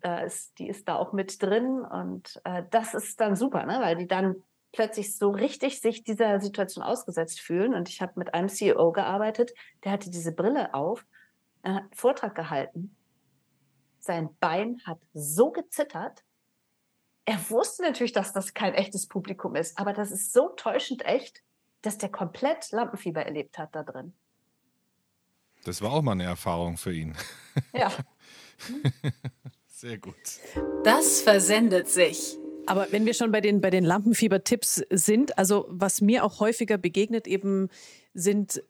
Da ist, die ist da auch mit drin und äh, das ist dann super, ne? weil die dann plötzlich so richtig sich dieser Situation ausgesetzt fühlen. Und ich habe mit einem CEO gearbeitet, der hatte diese Brille auf, äh, hat einen Vortrag gehalten sein Bein hat so gezittert. Er wusste natürlich, dass das kein echtes Publikum ist, aber das ist so täuschend echt, dass der komplett Lampenfieber erlebt hat da drin. Das war auch mal eine Erfahrung für ihn. Ja. Sehr gut. Das versendet sich. Aber wenn wir schon bei den, bei den Lampenfieber-Tipps sind, also was mir auch häufiger begegnet eben sind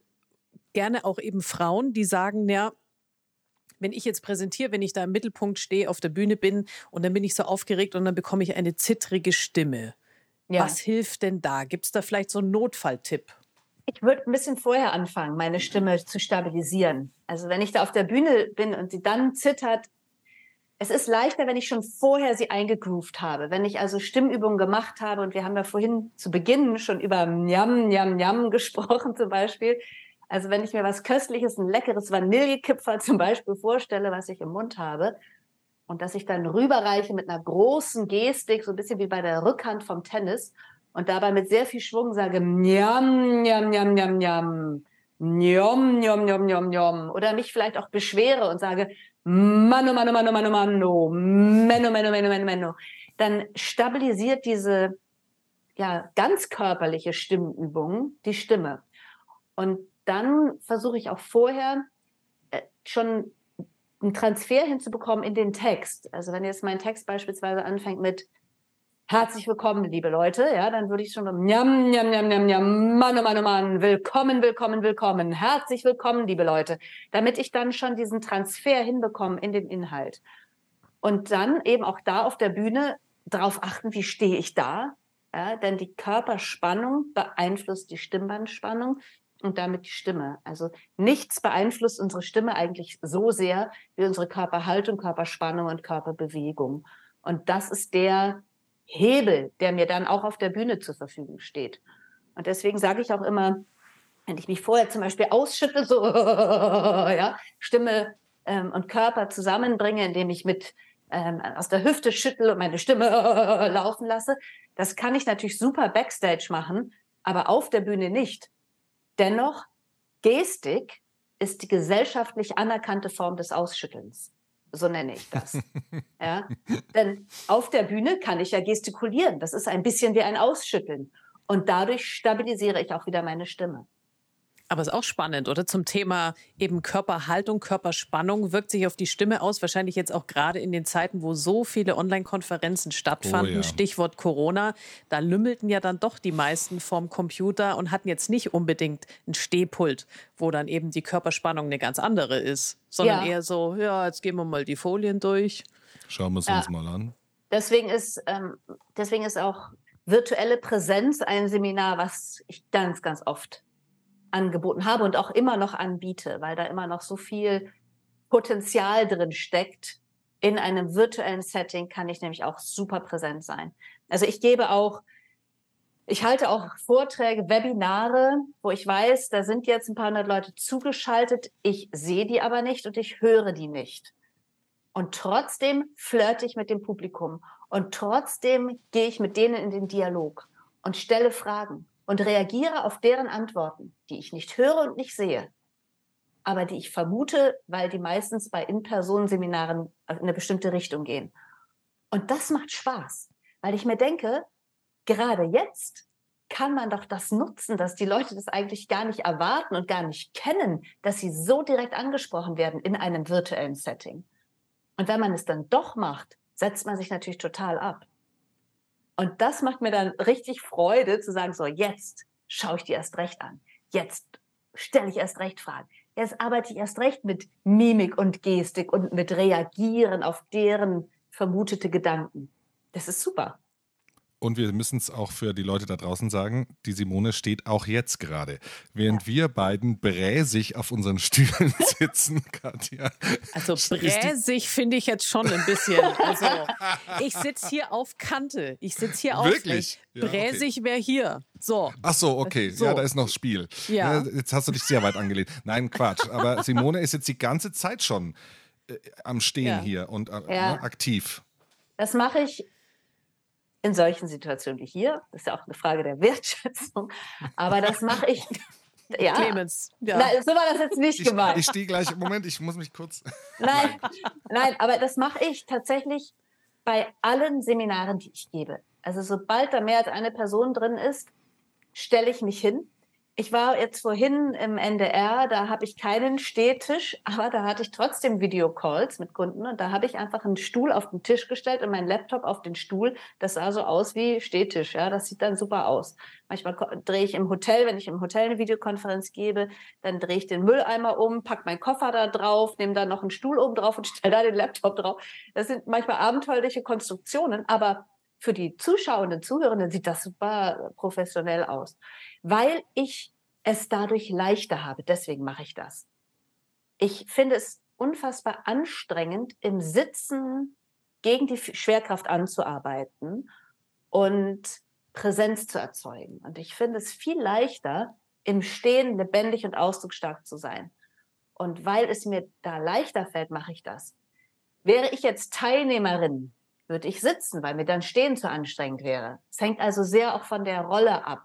gerne auch eben Frauen, die sagen, ja, wenn ich jetzt präsentiere, wenn ich da im Mittelpunkt stehe, auf der Bühne bin und dann bin ich so aufgeregt und dann bekomme ich eine zittrige Stimme. Ja. Was hilft denn da? Gibt es da vielleicht so einen Notfalltipp? Ich würde ein bisschen vorher anfangen, meine Stimme zu stabilisieren. Also wenn ich da auf der Bühne bin und sie dann zittert, es ist leichter, wenn ich schon vorher sie eingegroovt habe. Wenn ich also Stimmübungen gemacht habe und wir haben ja vorhin zu Beginn schon über Njam, Njam, Njam gesprochen zum Beispiel. Also wenn ich mir was Köstliches, ein leckeres Vanillekipferl zum Beispiel vorstelle, was ich im Mund habe, und dass ich dann rüberreiche mit einer großen Gestik, so ein bisschen wie bei der Rückhand vom Tennis, und dabei mit sehr viel Schwung sage, njam, njam, njam, njam, njam, njom, njom, njom, njom, njom, oder mich vielleicht auch beschwere und sage, mano, mano, mano, mano, mano, menno, menno, menno, menno, menno, dann stabilisiert diese ja, ganz körperliche Stimmübung die Stimme. Und dann versuche ich auch vorher äh, schon einen Transfer hinzubekommen in den Text. Also wenn jetzt mein Text beispielsweise anfängt mit Herzlich willkommen, liebe Leute, ja, dann würde ich schon njam, njam, njam, njam, njam, Mann, oh Mann, oh Mann, willkommen, willkommen, willkommen, herzlich willkommen, liebe Leute, damit ich dann schon diesen Transfer hinbekomme in den Inhalt. Und dann eben auch da auf der Bühne darauf achten, wie stehe ich da, ja, denn die Körperspannung beeinflusst die Stimmbandspannung und damit die Stimme. Also nichts beeinflusst unsere Stimme eigentlich so sehr wie unsere Körperhaltung, Körperspannung und Körperbewegung. Und das ist der Hebel, der mir dann auch auf der Bühne zur Verfügung steht. Und deswegen sage ich auch immer, wenn ich mich vorher zum Beispiel ausschüttle, so ja, Stimme ähm, und Körper zusammenbringe, indem ich mit ähm, aus der Hüfte schüttel und meine Stimme laufen lasse, das kann ich natürlich super backstage machen, aber auf der Bühne nicht. Dennoch, Gestik ist die gesellschaftlich anerkannte Form des Ausschüttelns. So nenne ich das. ja? Denn auf der Bühne kann ich ja gestikulieren. Das ist ein bisschen wie ein Ausschütteln. Und dadurch stabilisiere ich auch wieder meine Stimme. Aber ist auch spannend, oder? Zum Thema eben Körperhaltung, Körperspannung wirkt sich auf die Stimme aus. Wahrscheinlich jetzt auch gerade in den Zeiten, wo so viele Online-Konferenzen stattfanden. Oh ja. Stichwort Corona. Da lümmelten ja dann doch die meisten vorm Computer und hatten jetzt nicht unbedingt ein Stehpult, wo dann eben die Körperspannung eine ganz andere ist, sondern ja. eher so, ja, jetzt gehen wir mal die Folien durch. Schauen wir es ja. uns mal an. Deswegen ist, ähm, deswegen ist auch virtuelle Präsenz ein Seminar, was ich ganz, ganz oft angeboten habe und auch immer noch anbiete, weil da immer noch so viel Potenzial drin steckt. In einem virtuellen Setting kann ich nämlich auch super präsent sein. Also ich gebe auch, ich halte auch Vorträge, Webinare, wo ich weiß, da sind jetzt ein paar hundert Leute zugeschaltet. Ich sehe die aber nicht und ich höre die nicht. Und trotzdem flirte ich mit dem Publikum und trotzdem gehe ich mit denen in den Dialog und stelle Fragen und reagiere auf deren Antworten, die ich nicht höre und nicht sehe, aber die ich vermute, weil die meistens bei In-Personen-Seminaren in eine bestimmte Richtung gehen. Und das macht Spaß, weil ich mir denke, gerade jetzt kann man doch das nutzen, dass die Leute das eigentlich gar nicht erwarten und gar nicht kennen, dass sie so direkt angesprochen werden in einem virtuellen Setting. Und wenn man es dann doch macht, setzt man sich natürlich total ab. Und das macht mir dann richtig Freude zu sagen, so jetzt schaue ich dir erst recht an. Jetzt stelle ich erst recht Fragen. Jetzt arbeite ich erst recht mit Mimik und Gestik und mit Reagieren auf deren vermutete Gedanken. Das ist super. Und wir müssen es auch für die Leute da draußen sagen, die Simone steht auch jetzt gerade. Während ja. wir beiden bräsig auf unseren Stühlen sitzen, Katja. Also bräsig finde ich jetzt schon ein bisschen. Also ich sitze hier auf Kante. Ich sitze hier auf Wirklich? Ja, bräsig okay. wäre hier. So. Ach so, okay. So. Ja, da ist noch Spiel. Ja. Jetzt hast du dich sehr weit angelehnt. Nein, Quatsch. Aber Simone ist jetzt die ganze Zeit schon äh, am Stehen ja. hier und äh, ne, aktiv. Das mache ich in solchen Situationen wie hier. Das ist ja auch eine Frage der Wertschätzung. Aber das mache ich. Ja. Clemens. Ja. Nein, so war das jetzt nicht ich, gemeint. Ich stehe gleich. Moment, ich muss mich kurz. Nein, nein, aber das mache ich tatsächlich bei allen Seminaren, die ich gebe. Also sobald da mehr als eine Person drin ist, stelle ich mich hin ich war jetzt vorhin im NDR, da habe ich keinen Stehtisch, aber da hatte ich trotzdem Videocalls mit Kunden und da habe ich einfach einen Stuhl auf den Tisch gestellt und meinen Laptop auf den Stuhl. Das sah so aus wie Stehtisch, ja, das sieht dann super aus. Manchmal drehe ich im Hotel, wenn ich im Hotel eine Videokonferenz gebe, dann drehe ich den Mülleimer um, pack meinen Koffer da drauf, nehme dann noch einen Stuhl oben drauf und stelle da den Laptop drauf. Das sind manchmal abenteuerliche Konstruktionen, aber für die Zuschauenden, Zuhörenden sieht das super professionell aus weil ich es dadurch leichter habe. Deswegen mache ich das. Ich finde es unfassbar anstrengend, im Sitzen gegen die Schwerkraft anzuarbeiten und Präsenz zu erzeugen. Und ich finde es viel leichter, im Stehen lebendig und ausdrucksstark zu sein. Und weil es mir da leichter fällt, mache ich das. Wäre ich jetzt Teilnehmerin, würde ich sitzen, weil mir dann Stehen zu anstrengend wäre. Es hängt also sehr auch von der Rolle ab,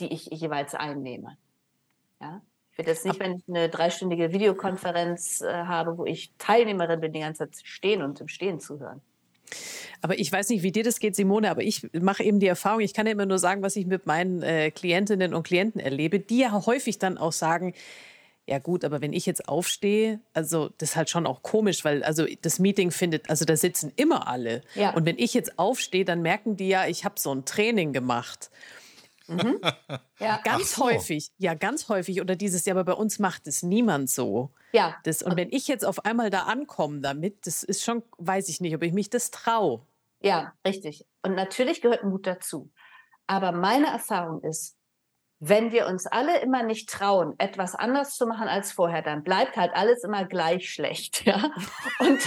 die ich jeweils einnehme. Ja? Ich will jetzt nicht, wenn ich eine dreistündige Videokonferenz äh, habe, wo ich Teilnehmerin bin, die ganze Zeit stehen und im Stehen zuhören. Aber ich weiß nicht, wie dir das geht, Simone, aber ich mache eben die Erfahrung, ich kann ja immer nur sagen, was ich mit meinen äh, Klientinnen und Klienten erlebe, die ja häufig dann auch sagen, ja gut, aber wenn ich jetzt aufstehe, also das ist halt schon auch komisch, weil also das Meeting findet, also da sitzen immer alle. Ja. Und wenn ich jetzt aufstehe, dann merken die ja, ich habe so ein Training gemacht. Mhm. Ja. Ganz so. häufig, ja, ganz häufig. Oder dieses, ja, aber bei uns macht es niemand so. Ja. Das, und wenn ich jetzt auf einmal da ankomme damit, das ist schon, weiß ich nicht, ob ich mich das traue. Ja, richtig. Und natürlich gehört Mut dazu. Aber meine Erfahrung ist, wenn wir uns alle immer nicht trauen, etwas anders zu machen als vorher, dann bleibt halt alles immer gleich schlecht. Ja? Und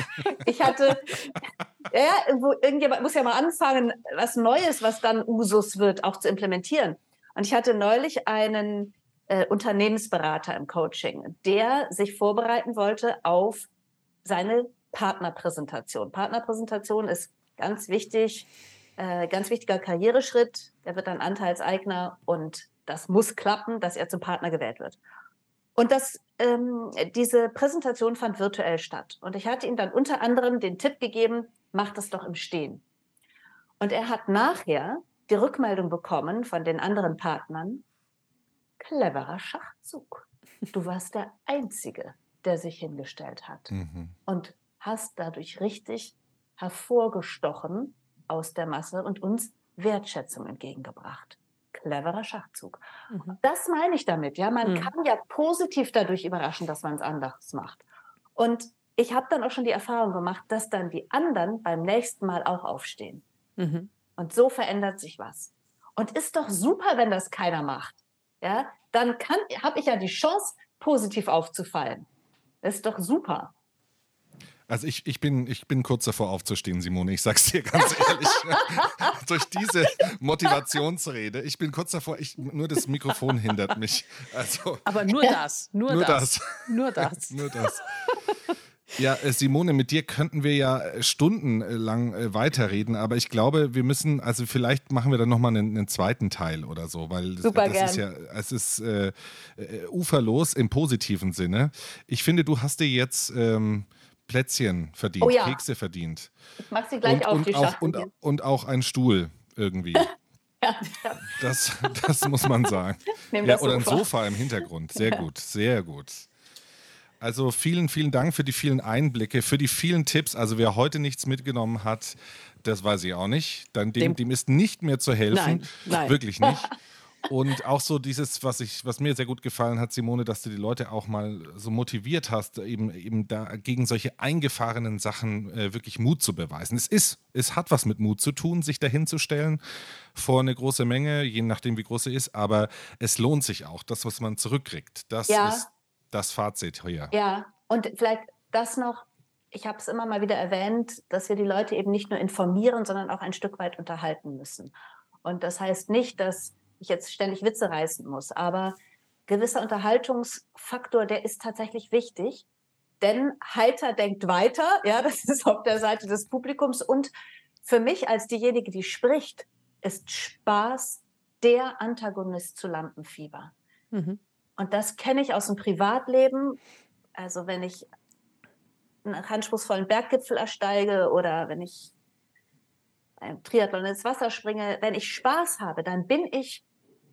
ich hatte, ja, irgendjemand muss ja mal anfangen, was Neues, was dann Usus wird, auch zu implementieren. Und ich hatte neulich einen äh, Unternehmensberater im Coaching, der sich vorbereiten wollte auf seine Partnerpräsentation. Partnerpräsentation ist ganz wichtig, äh, ganz wichtiger Karriereschritt. Der wird dann Anteilseigner und das muss klappen, dass er zum Partner gewählt wird. Und das, ähm, diese Präsentation fand virtuell statt. Und ich hatte ihm dann unter anderem den Tipp gegeben, mach das doch im Stehen. Und er hat nachher die Rückmeldung bekommen von den anderen Partnern, cleverer Schachzug. Du warst der Einzige, der sich hingestellt hat. Mhm. Und hast dadurch richtig hervorgestochen aus der Masse und uns Wertschätzung entgegengebracht cleverer Schachzug. Mhm. Das meine ich damit. Ja, man mhm. kann ja positiv dadurch überraschen, dass man es anders macht. Und ich habe dann auch schon die Erfahrung gemacht, dass dann die anderen beim nächsten Mal auch aufstehen. Mhm. Und so verändert sich was. Und ist doch super, wenn das keiner macht. Ja, dann habe ich ja die Chance, positiv aufzufallen. Das ist doch super. Also ich, ich, bin, ich bin kurz davor aufzustehen, Simone. Ich sag's dir ganz ehrlich. Durch diese Motivationsrede. Ich bin kurz davor, ich, nur das Mikrofon hindert mich. Also, Aber nur das. Nur, nur das. das. Nur das. nur das. Ja, äh, Simone, mit dir könnten wir ja äh, stundenlang äh, weiterreden, aber ich glaube, wir müssen, also vielleicht machen wir dann nochmal einen, einen zweiten Teil oder so, weil Super das gern. ist ja, es ist äh, uferlos im positiven Sinne. Ich finde, du hast dir jetzt ähm, Plätzchen verdient, oh ja. Kekse verdient. Ich mach sie gleich und, auf und die auch, und, und, auch einen Stuhl irgendwie. ja, ja. Das, das muss man sagen. ja, oder ein Sofa im Hintergrund. Sehr gut, sehr gut. Also vielen, vielen Dank für die vielen Einblicke, für die vielen Tipps. Also wer heute nichts mitgenommen hat, das weiß ich auch nicht. Dann dem, dem, dem ist nicht mehr zu helfen. Nein, nein. Wirklich nicht. Und auch so dieses, was ich, was mir sehr gut gefallen hat, Simone, dass du die Leute auch mal so motiviert hast, eben, eben da gegen solche eingefahrenen Sachen äh, wirklich Mut zu beweisen. Es ist, es hat was mit Mut zu tun, sich dahinzustellen vor eine große Menge, je nachdem wie groß sie ist, aber es lohnt sich auch, das, was man zurückkriegt. Das ja. ist das Fazit hier. Ja, und vielleicht das noch, ich habe es immer mal wieder erwähnt, dass wir die Leute eben nicht nur informieren, sondern auch ein Stück weit unterhalten müssen. Und das heißt nicht, dass ich jetzt ständig Witze reißen muss. Aber gewisser Unterhaltungsfaktor, der ist tatsächlich wichtig. Denn heiter denkt weiter, ja, das ist auf der Seite des Publikums. Und für mich als diejenige, die spricht, ist Spaß der Antagonist zu Lampenfieber. Mhm. Und das kenne ich aus dem Privatleben. Also wenn ich einen anspruchsvollen Berggipfel ersteige oder wenn ich ein Triathlon ins Wasser springe, wenn ich Spaß habe, dann bin ich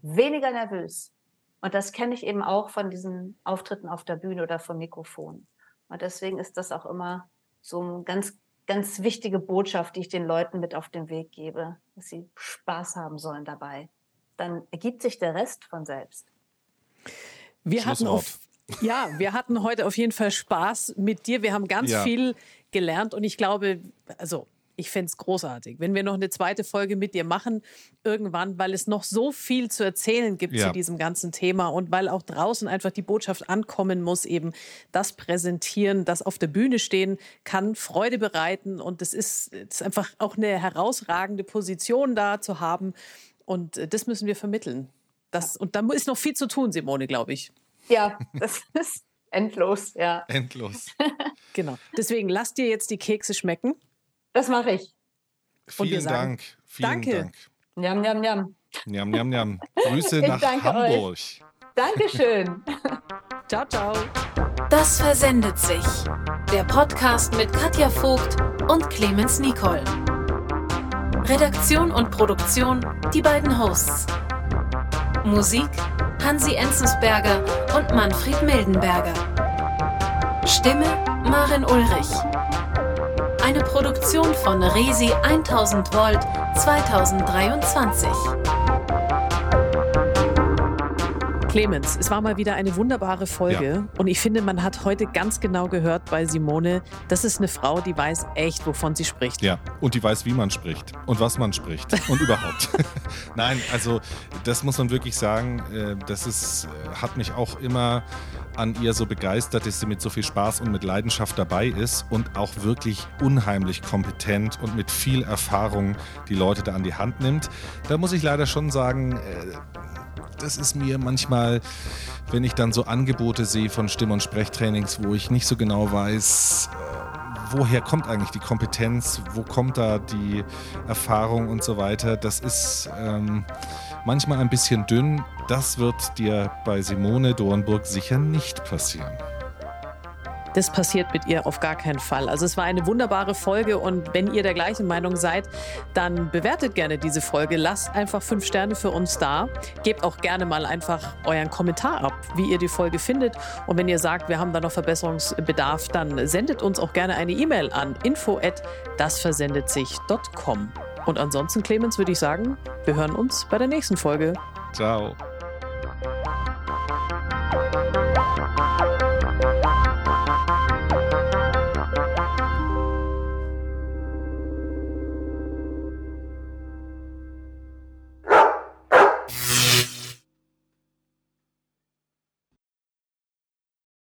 weniger nervös. Und das kenne ich eben auch von diesen Auftritten auf der Bühne oder vom Mikrofon. Und deswegen ist das auch immer so eine ganz, ganz wichtige Botschaft, die ich den Leuten mit auf den Weg gebe, dass sie Spaß haben sollen dabei. Dann ergibt sich der Rest von selbst. Wir hatten auf, ja, wir hatten heute auf jeden Fall Spaß mit dir. Wir haben ganz ja. viel gelernt und ich glaube, also ich fände es großartig, wenn wir noch eine zweite Folge mit dir machen, irgendwann, weil es noch so viel zu erzählen gibt ja. zu diesem ganzen Thema und weil auch draußen einfach die Botschaft ankommen muss, eben das Präsentieren, das auf der Bühne stehen, kann Freude bereiten und es ist, ist einfach auch eine herausragende Position da zu haben und äh, das müssen wir vermitteln. Das, und da ist noch viel zu tun, Simone, glaube ich. Ja, das ist endlos, ja. Endlos. Genau. Deswegen lass dir jetzt die Kekse schmecken. Das mache ich. Und Vielen sagen Dank. Vielen Danke. Dank. Njam, njam, njam. Njam, njam, njam. Grüße Ich nach danke Hamburg. Dankeschön. Ciao, ciao. Das versendet sich. Der Podcast mit Katja Vogt und Clemens Nicol. Redaktion und Produktion die beiden Hosts. Musik Hansi Enzensberger und Manfred Mildenberger. Stimme Marin Ulrich. Eine Produktion von Resi 1000 Volt 2023. Clemens, es war mal wieder eine wunderbare Folge und ich finde, man hat heute ganz genau gehört bei Simone, das ist eine Frau, die weiß echt, wovon sie spricht. Ja, und die weiß, wie man spricht und was man spricht und überhaupt. Nein, also das muss man wirklich sagen, äh, das ist, äh, hat mich auch immer an ihr so begeistert, dass sie mit so viel Spaß und mit Leidenschaft dabei ist und auch wirklich unheimlich kompetent und mit viel Erfahrung die Leute da an die Hand nimmt. Da muss ich leider schon sagen, äh, das ist mir manchmal, wenn ich dann so Angebote sehe von Stimm- und Sprechtrainings, wo ich nicht so genau weiß, äh, woher kommt eigentlich die Kompetenz, wo kommt da die Erfahrung und so weiter. Das ist ähm, manchmal ein bisschen dünn. Das wird dir bei Simone Dornburg sicher nicht passieren. Das passiert mit ihr auf gar keinen Fall. Also es war eine wunderbare Folge und wenn ihr der gleichen Meinung seid, dann bewertet gerne diese Folge. Lasst einfach fünf Sterne für uns da. Gebt auch gerne mal einfach euren Kommentar ab, wie ihr die Folge findet. Und wenn ihr sagt, wir haben da noch Verbesserungsbedarf, dann sendet uns auch gerne eine E-Mail an info@dasversendetsich.com. Und ansonsten, Clemens, würde ich sagen, wir hören uns bei der nächsten Folge. Ciao.